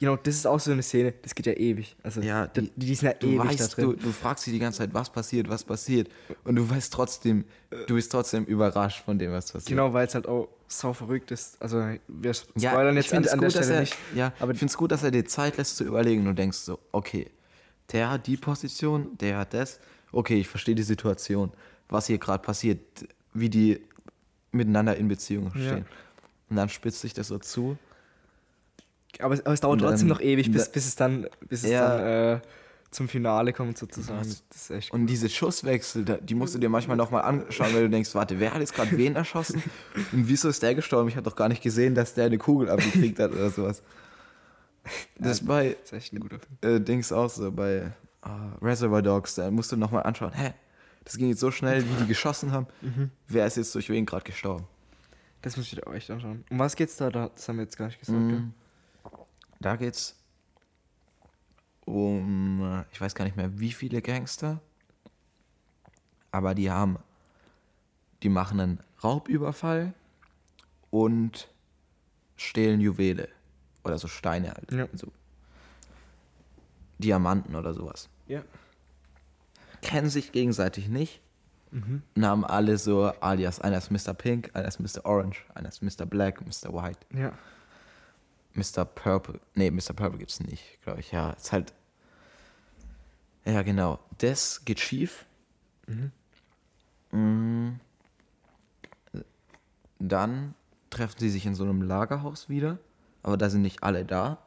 B: Genau, das ist auch so eine Szene, das geht ja ewig. Also
A: Ja,
B: die,
A: die-
B: sind ja
A: Du
B: ewig da
A: weißt,
B: drin.
A: du, du fragst sie die ganze Zeit, was passiert, was passiert. Und du weißt trotzdem, du bist trotzdem überrascht von dem, was passiert.
B: Genau, weil es halt auch sau verrückt ist. Also wir
A: Ja,
B: spoilern
A: ich
B: jetzt an, an der
A: gut, dass
B: Stelle
A: er,
B: nicht.
A: Ja,
B: aber-
A: ich finde es gut, dass er dir Zeit lässt zu überlegen und denkst so, okay, der hat die Position, der hat das. Okay, ich verstehe die Situation, was hier gerade passiert, wie die miteinander in Beziehung
B: Ja.
A: stehen. Und dann spitzt sich das so zu.
B: Aber, es- aber es dauert
A: dann-
B: trotzdem noch ewig, bis, bis es dann, bis es
A: Ja.
B: dann äh, zum Finale kommt sozusagen.
A: Und diese Schusswechsel, die musst du dir manchmal nochmal anschauen, weil du denkst, warte, wer hat jetzt gerade wen erschossen? Und wieso ist der gestorben? Ich habe doch gar nicht gesehen, dass der eine Kugel abgekriegt hat oder sowas. Das ist bei
B: Das ist echt ein guter Film.
A: äh, Dings auch so, bei ah, Reservoir Dogs, da musst du nochmal anschauen, hä, das ging jetzt so schnell, wie die geschossen haben. Wer ist jetzt durch wen gerade gestorben?
B: Das muss ich dir auch echt anschauen. Um was geht's da? da? Das haben wir jetzt gar nicht gesagt.
A: Mm, Da geht's um, äh, ich weiß gar nicht mehr, wie viele Gangster, aber die haben, die machen einen Raubüberfall und stehlen Juwele oder so Steine halt,
B: Ja.
A: so Diamanten oder sowas.
B: Ja.
A: Kennen sich gegenseitig nicht
B: Mhm.
A: und haben alle so alias, einer ist Mr. Pink, einer ist Mr. Orange, einer ist Mr. Black, Mr. White.
B: Ja.
A: Mr. Purple. Nee, Mr. Purple gibt's nicht, glaube ich. Ja, ist halt. Ja, genau. Das geht schief. Mm. Dann treffen sie sich in so einem Lagerhaus wieder. Aber da sind nicht alle da.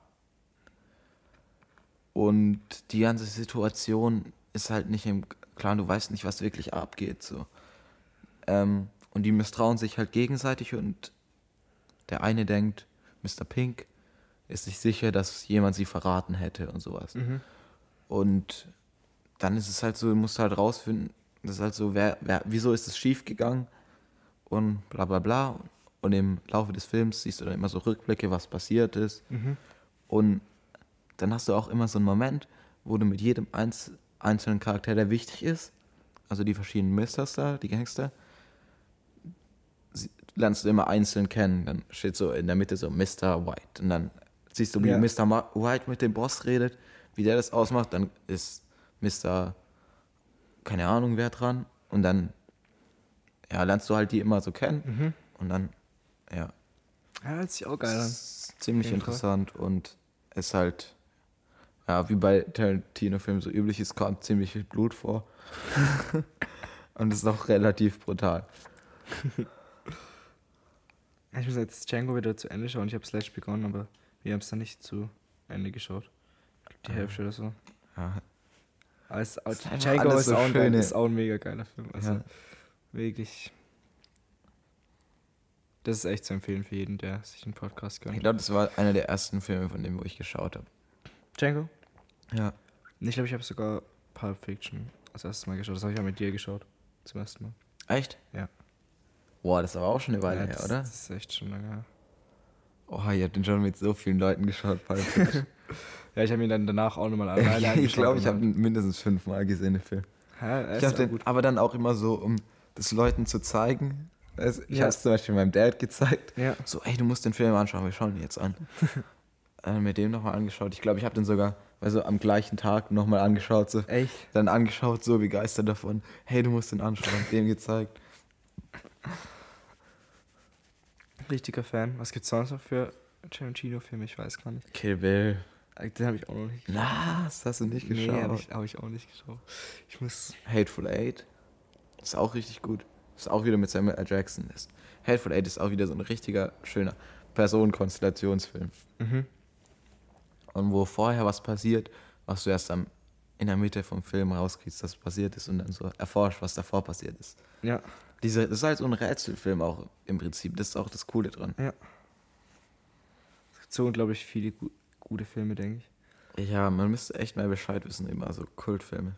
A: Und die ganze Situation ist halt nicht im Klaren. Du weißt nicht, was wirklich abgeht. So. Ähm, und die misstrauen sich halt gegenseitig und der eine denkt, Mr. Pink ist sich sicher, dass jemand sie verraten hätte und sowas.
B: Mhm.
A: Und dann ist es halt so, du musst halt rausfinden, das ist halt so, wer, wer, wieso ist es schief gegangen und bla bla bla. Und im Laufe des Films siehst du dann immer so Rückblicke, was passiert ist.
B: Mhm.
A: Und dann hast du auch immer so einen Moment, wo du mit jedem einz einzelnen Charakter, der wichtig ist, also die verschiedenen Misters da, die Gangster, lernst du immer einzeln kennen. Dann steht so in der Mitte so Mr. White. Und dann siehst du, wie
B: Ja.
A: Mr. White mit dem Boss redet, wie der das ausmacht. Dann ist Mr. keine Ahnung wer dran. Und dann ja, lernst du halt die immer so kennen.
B: Mhm.
A: Und dann, ja,
B: Ja, hört sich auch geil an.
A: ist ziemlich interessant und ist halt, ja, wie bei Tarantino-Filmen so üblich ist, kommt ziemlich viel Blut vor. und ist auch relativ brutal.
B: Ich muss jetzt Django wieder zu Ende schauen. Ich habe leicht begonnen, aber wir haben es dann nicht zu Ende geschaut. Die
A: Ah.
B: Hälfte oder so.
A: Ja,
B: Aber es,
A: ist
B: Django ist,
A: so
B: auch ein, geil-
A: schöne-
B: ist auch ein mega geiler Film. Also
A: Ja.
B: wirklich. Das ist echt zu empfehlen für jeden, der sich einen Podcast
A: ich
B: gönnt.
A: glaube, das war einer der ersten Filme, von dem wo ich geschaut habe.
B: Django?
A: Ja.
B: Ich glaube, ich habe sogar Pulp Fiction als erstes Mal geschaut. Das habe ich ja mit dir geschaut. Zum ersten Mal.
A: Echt?
B: Ja.
A: Boah, das ist aber auch schon eine Weile
B: ja,
A: her,
B: das,
A: oder?
B: Das ist echt schon lange her.
A: Oh, ihr habt den schon mit so vielen Leuten geschaut, Pulp Fiction.
B: Ja, ich habe ihn dann danach auch nochmal alleine
A: ich
B: angeschaut.
A: glaube, ich habe ihn mindestens fünfmal gesehen, den Film.
B: Hä?
A: Ich
B: ist auch
A: den,
B: gut.
A: aber dann auch immer so, um das Leuten zu zeigen. Also, ich
B: Ja.
A: habe es zum Beispiel meinem Dad gezeigt.
B: Ja.
A: So, ey, du musst den Film anschauen, wir schauen ihn jetzt an. äh, mit dem nochmal angeschaut. Ich glaube, ich habe den sogar also am gleichen Tag nochmal angeschaut. So.
B: Echt?
A: Dann angeschaut, so begeistert davon. Hey, du musst den anschauen. dem gezeigt.
B: Richtiger Fan. Was gibt's sonst noch für Tarantino-Filme? Ich weiß gar nicht.
A: Kill Bill.
B: Äh, Den habe ich auch noch nicht
A: Na, das hast du nicht
B: Nee,
A: geschaut.
B: habe ich, hab ich auch nicht geschaut. Ich muss.
A: Hateful Eight. Ist auch richtig gut. Ist auch wieder mit Samuel L. Jackson. Ist. Hateful Eight ist auch wieder so ein richtiger, schöner Personenkonstellationsfilm.
B: Mhm.
A: Und wo vorher was passiert, was du erst am, in der Mitte vom Film rauskriegst, dass passiert ist und dann so erforscht, was davor passiert ist.
B: Ja.
A: Diese, das ist halt so ein Rätselfilm auch im Prinzip. Das ist auch das Coole dran.
B: Ja. Es gibt so unglaublich viele gu gute Filme, denke ich.
A: Ja, man müsste echt mehr Bescheid wissen über so Kultfilme.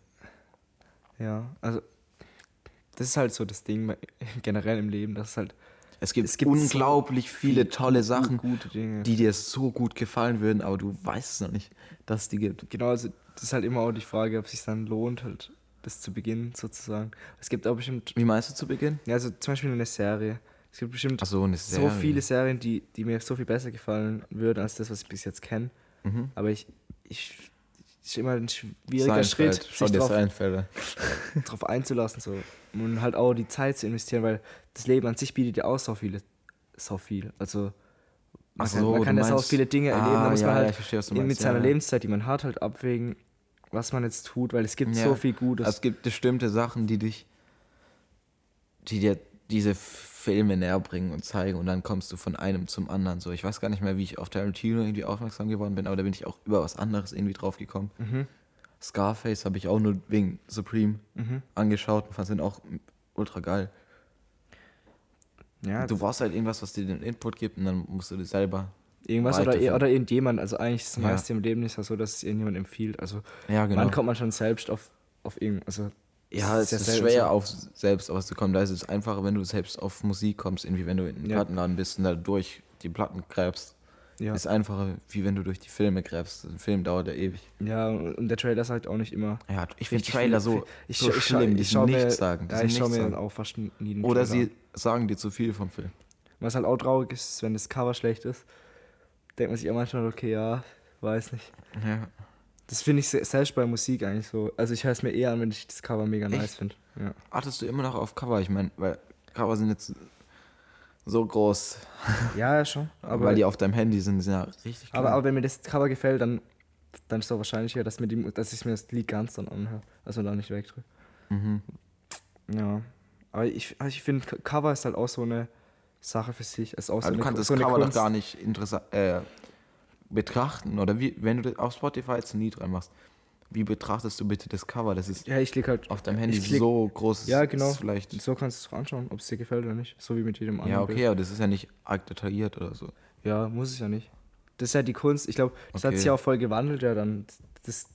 B: Ja, also. Das ist halt so das Ding generell im Leben, dass es halt
A: Es gibt,
B: Es gibt so
A: unglaublich viele tolle Sachen,
B: gute Dinge.
A: die dir so gut gefallen würden, aber du weißt es noch nicht, dass es die gibt.
B: Genau, also das ist halt immer auch die Frage, ob es sich dann lohnt, halt das zu beginnen, sozusagen. Es gibt auch bestimmt,
A: Wie meinst du zu Beginn?
B: ja, also zum Beispiel eine Serie. Es gibt bestimmt
A: so,
B: so viele Serien, die, die mir so viel besser gefallen würden, als das, was ich bis jetzt kenne.
A: Mhm.
B: Aber ich, ich, ist immer ein schwieriger
A: Seinfeld.
B: Schritt,
A: Schau
B: sich drauf, drauf einzulassen. So. Und halt auch die Zeit zu investieren, weil das Leben an sich bietet ja auch so viele, so viel. Also man
A: Ach
B: kann,
A: so,
B: man kann
A: du
B: ja so
A: meinst-
B: viele Dinge erleben,
A: Ah,
B: da muss
A: ja,
B: man halt
A: verstehe,
B: in- mit
A: meinst,
B: seiner
A: ja.
B: Lebenszeit, die man hat, halt abwägen, was man jetzt tut, weil es gibt
A: Ja.
B: so viel Gutes.
A: Es gibt bestimmte Sachen, die dich, die dir diese Filme näher bringen und zeigen und dann kommst du von einem zum anderen. So, ich weiß gar nicht mehr, wie ich auf Tarantino irgendwie aufmerksam geworden bin, aber da bin ich auch über was anderes irgendwie drauf gekommen.
B: mhm.
A: Scarface habe ich auch nur wegen Supreme
B: Mhm.
A: angeschaut und fand den auch ultra geil.
B: Ja,
A: du brauchst halt irgendwas, was dir den Input gibt und dann musst du dir selber.
B: irgendwas oder, oder irgendjemand. Also eigentlich ist das
A: Ja.
B: meiste im Leben nicht so, dass es irgendjemand empfiehlt. Also
A: Ja, genau.
B: wann kommt man schon selbst auf, auf irgend, also
A: ja, es
B: ja
A: ist
B: selten
A: schwer,
B: so.
A: auf selbst auf was zu kommen. Da ist es einfacher, wenn du selbst auf Musik kommst, irgendwie wenn du in einen
B: Ja.
A: Plattenladen bist und da durch die Platten gräbst.
B: Ja.
A: Ist einfacher, wie wenn du durch die Filme gräbst. Ein Film dauert ja ewig.
B: Ja, und der Trailer sagt auch nicht immer.
A: Ja, ich finde Trailer so,
B: ich,
A: so
B: ich,
A: schlimm, die
B: ich schau
A: nichts sagen. Die
B: Ja, ich schaue mir
A: sagen.
B: dann auch fast nie
A: Oder
B: Trailer
A: sie sagen dir zu viel vom Film.
B: Was halt auch traurig ist, ist, wenn das Cover schlecht ist, denkt man sich auch manchmal, okay, ja, weiß nicht.
A: Ja.
B: Das finde ich se- selbst bei Musik eigentlich so. Also ich höre es mir eher an, wenn ich das Cover mega nice finde. Ja.
A: Achtest du immer noch auf Cover? Ich meine, weil Cover sind jetzt so groß,
B: ja, ja, schon. Aber,
A: weil die auf deinem Handy sind, sind ja richtig
B: aber, aber wenn mir das Cover gefällt, dann, dann ist es doch wahrscheinlicher, dass, mir die, dass ich mir das Lied ganz dann anhöre. Also dann nicht wegdrücke.
A: Mhm.
B: Ja. Aber ich, also ich finde, Cover ist halt auch so eine Sache für sich. Es ist auch so
A: Also du
B: eine,
A: kannst das
B: so eine
A: Cover doch
B: Kunst.
A: gar nicht interessant äh, betrachten. Oder wie, wenn du das auf Spotify jetzt ein Lied reinmachst, wie betrachtest du bitte das Cover? Das ist
B: Ja, ich klicke halt.
A: auf deinem Handy
B: klick-
A: so groß.
B: Ja, genau.
A: Vielleicht,
B: So kannst du es auch anschauen, ob es dir gefällt oder nicht. So wie mit jedem anderen.
A: ja, okay,
B: Bild.
A: aber das ist ja nicht arg detailliert oder so.
B: Ja, muss es ja nicht. Das ist ja die Kunst. Ich glaube, das hat
A: Okay.
B: sich ja auch voll gewandelt, ja, dann das,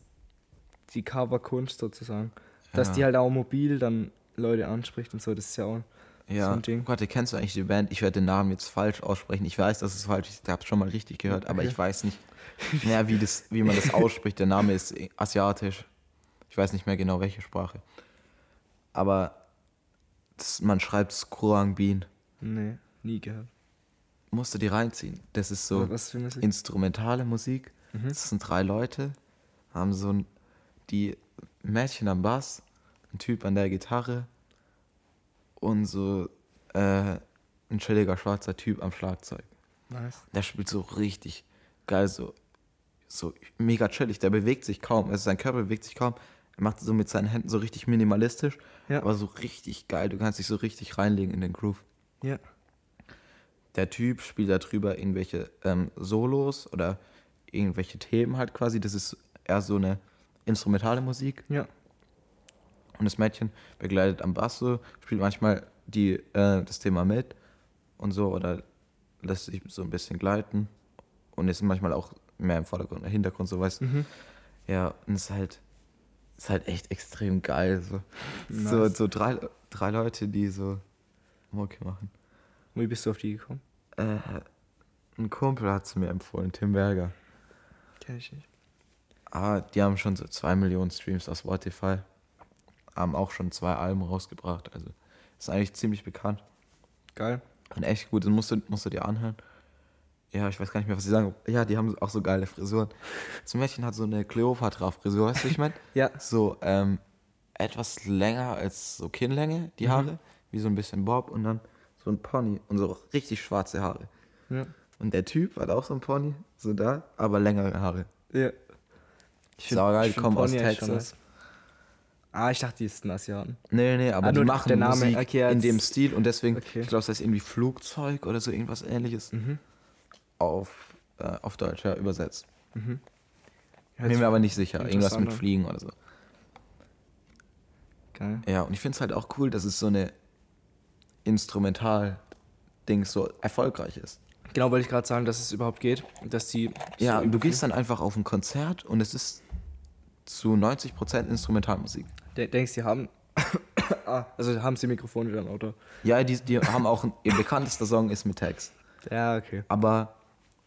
B: die Coverkunst sozusagen. Dass
A: Ja.
B: die halt auch mobil dann Leute anspricht und so, das ist ja auch.
A: Ja,
B: So.
A: Gott, kennst du eigentlich die Band? Ich werde den Namen jetzt falsch aussprechen. Ich weiß, dass es falsch ist. Ich habe es schon mal richtig gehört, aber
B: Okay.
A: ich weiß nicht mehr, wie, das, wie man das ausspricht. Der Name ist asiatisch. Ich weiß nicht mehr genau, welche Sprache. Aber das, man schreibt es Kurang Bin.
B: Nee, nie gehört.
A: Musst du die reinziehen. Das ist so
B: Musik?
A: instrumentale Musik.
B: Mhm.
A: Das sind drei Leute, haben so ein, die ein Mädchen am Bass, ein Typ an der Gitarre und so äh, ein chilliger schwarzer Typ am Schlagzeug.
B: Nice.
A: Der spielt so richtig geil, so, so mega chillig. Der bewegt sich kaum. Also sein Körper bewegt sich kaum. Er macht so mit seinen Händen so richtig minimalistisch,
B: Ja.
A: aber so richtig geil. Du kannst dich so richtig reinlegen in den Groove.
B: Ja.
A: der Typ spielt da drüber irgendwelche ähm, Solos oder irgendwelche Themen halt quasi. Das ist eher so eine instrumentale Musik.
B: Ja.
A: Und das Mädchen begleitet am Bass so, spielt manchmal die, äh, das Thema mit und so oder lässt sich so ein bisschen gleiten und ist manchmal auch mehr im Vordergrund, im Hintergrund, so weißt du.
B: Mhm.
A: Ja, und es ist halt, ist halt echt extrem geil. So,
B: Nice.
A: so, so drei, drei Leute, die so Mucke machen.
B: Wie bist du auf die gekommen?
A: Äh, ein Kumpel hat es mir empfohlen, Tim Berger.
B: Kenn ich nicht.
A: Ah, die haben schon so zwei Millionen Streams auf Spotify. Haben auch schon zwei Alben rausgebracht. Also ist eigentlich ziemlich bekannt.
B: Geil.
A: Und echt gut, das musst du, musst du dir anhören. Ja, ich weiß gar nicht mehr, was sie sagen. Ja, die haben auch so geile Frisuren. Das Mädchen hat so eine Cleopatra-Frisur, weißt du, wie ich meine?
B: Ja.
A: So, ähm, etwas länger als so Kinnlänge, die Haare. Wie so ein bisschen Bob und dann so ein Pony und so richtig schwarze Haare.
B: Ja.
A: Und der Typ hat auch so ein Pony, so da, aber längere Haare.
B: Ja.
A: Ich Saugeil, die kommen aus Texas.
B: Ah, ich dachte, die ist ein Asiaten.
A: Nee, nee, aber
B: Ah,
A: die machen
B: Name,
A: Musik
B: okay,
A: in dem Stil und deswegen,
B: Okay.
A: ich glaube, das heißt irgendwie Flugzeug oder so irgendwas ähnliches
B: Mhm.
A: auf, äh, auf Deutsch ja, übersetzt.
B: Mhm.
A: Bin mir aber nicht sicher. Irgendwas mit. Fliegen oder so.
B: Geil.
A: Ja, und ich finde es halt auch cool, dass es so eine Instrumental-Ding so erfolgreich ist.
B: Genau, wollte ich gerade sagen, dass es überhaupt geht. Dass die.
A: Ja,
B: so
A: und du gehst dann einfach auf ein Konzert und es ist zu 90% Instrumentalmusik.
B: De denkst, die haben. ah, also haben sie Mikrofone dann, oder?
A: Ja, die, die haben auch, ihr bekanntester Song ist mit Text.
B: Ja, okay.
A: Aber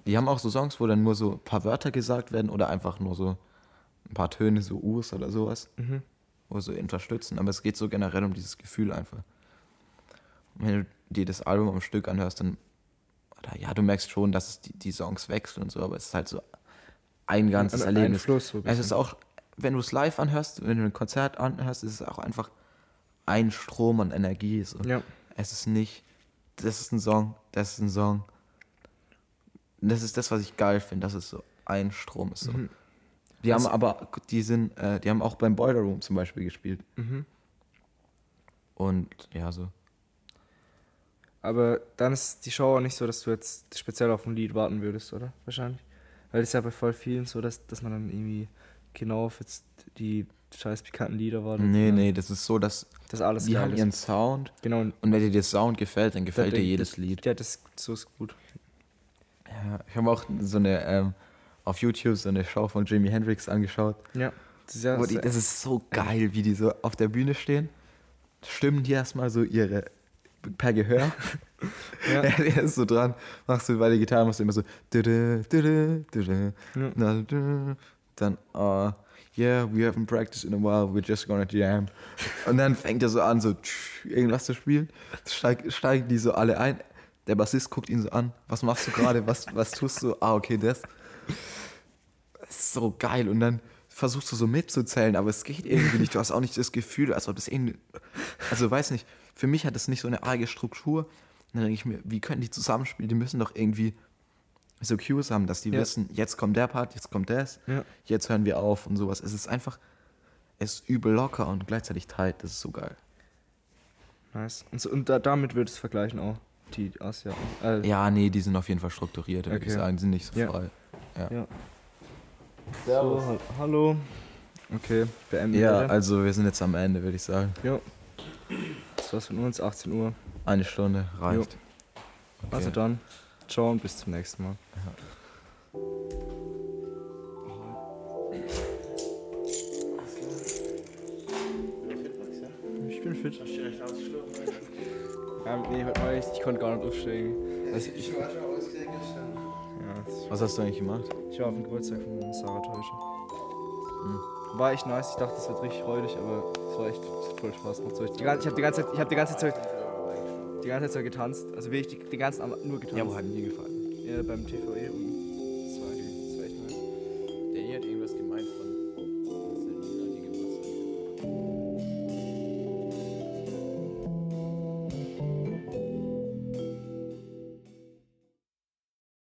A: die haben auch so Songs, wo dann nur so ein paar Wörter gesagt werden oder einfach nur so ein paar Töne, so Us oder sowas,
B: Mhm.
A: wo so unterstützen. Aber es geht so generell um dieses Gefühl einfach. Und wenn du dir das Album am Stück anhörst, dann, oder ja, du merkst schon, dass es die, die Songs wechseln und so, aber es ist halt so ein ganzes
B: Ein- ein
A: Erlebnis.
B: Fluss so ein
A: es ist auch, wenn du es live anhörst, wenn du ein Konzert anhörst, ist es auch einfach ein Strom an Energie. So.
B: Ja.
A: Es ist nicht, das ist ein Song, das ist ein Song. Das ist das, was ich geil finde, dass es so ein Strom ist. So.
B: Mhm.
A: Die haben
B: Also-
A: aber, die sind, äh, die haben auch beim Boiler Room zum Beispiel gespielt.
B: Mhm.
A: Und ja, so.
B: Aber dann ist die Show auch nicht so, dass du jetzt speziell auf ein Lied warten würdest, oder? Wahrscheinlich. Weil es ist ja bei voll vielen so, dass, dass man dann irgendwie genau auf jetzt die scheiß pikanten Lieder wartet.
A: Nee,
B: Ja.
A: nee, das ist so, dass
B: Das alles
A: die haben
B: ist.
A: ihren Sound
B: Genau, und
A: wenn dir der Sound gefällt, dann gefällt dir
B: das-
A: jedes Lied.
B: Ja, das so ist gut.
A: Ja, ich habe auch so eine, ähm, auf YouTube so eine Show von Jimi Hendrix angeschaut.
B: Ja. Das ist, ja,
A: die, das ist so geil, wie die so auf der Bühne stehen. Stimmen die erstmal so ihre per Gehör.
B: Ja.
A: Er ist so dran, machst du bei der Gitarre, machst du immer so.
B: Ja.
A: Dann, uh, yeah, we haven't practiced in a while, we're just gonna jam. Und dann fängt er so an, so irgendwas zu spielen. Steig, steigen die so alle ein. Der Bassist guckt ihn so an. Was machst du gerade? Was, was tust du? Ah, okay, das. Ist so geil. Und dann versuchst du so mitzuzählen, aber es geht irgendwie nicht. Du hast auch nicht das Gefühl, als ob das irgendwie. Also, weiß nicht, für mich hat das nicht so eine arge Struktur. Dann denke ich mir, wie können die zusammenspielen? Die müssen doch irgendwie so Cues haben, dass die
B: Ja.
A: wissen, jetzt kommt der Part, jetzt kommt das,
B: Ja.
A: jetzt hören wir auf und sowas. Es ist einfach, es ist übel locker und gleichzeitig tight. Das ist so geil.
B: Nice. Und, so, und da, damit würdest du vergleichen auch. Die Asiaten. Äh,
A: Ja, nee, die sind auf jeden Fall strukturiert, würde ich
B: Okay.
A: sagen. Die sind nicht so
B: Ja.
A: frei. Ja.
B: Ja. So, ha hallo. Okay, beenden
A: Ja,
B: wir.
A: also wir sind jetzt am Ende, würde ich sagen.
B: Ja. Das war's von uns, 18 Uhr.
A: Eine Stunde reicht. Okay.
B: Also dann, ciao und bis zum nächsten Mal. Ich bin fit. Ja, nee, heute war ich, ich konnte gar nicht aufstehen. Also ich, ja,
A: Was hast du eigentlich gemacht?
B: ich war auf dem Geburtstag von Sarah Teuscher.
A: Hm.
B: War echt nice, ich dachte, das wird richtig räudig, aber es war echt es voll Spaß. So, Ich, habe die ganze Zeit, ich hab die ganze Zeit, die ganze Zeit so getanzt. Also wirklich die, den ganzen Abend nur getanzt.
A: hat dir gefallen?
B: Ja, beim TVE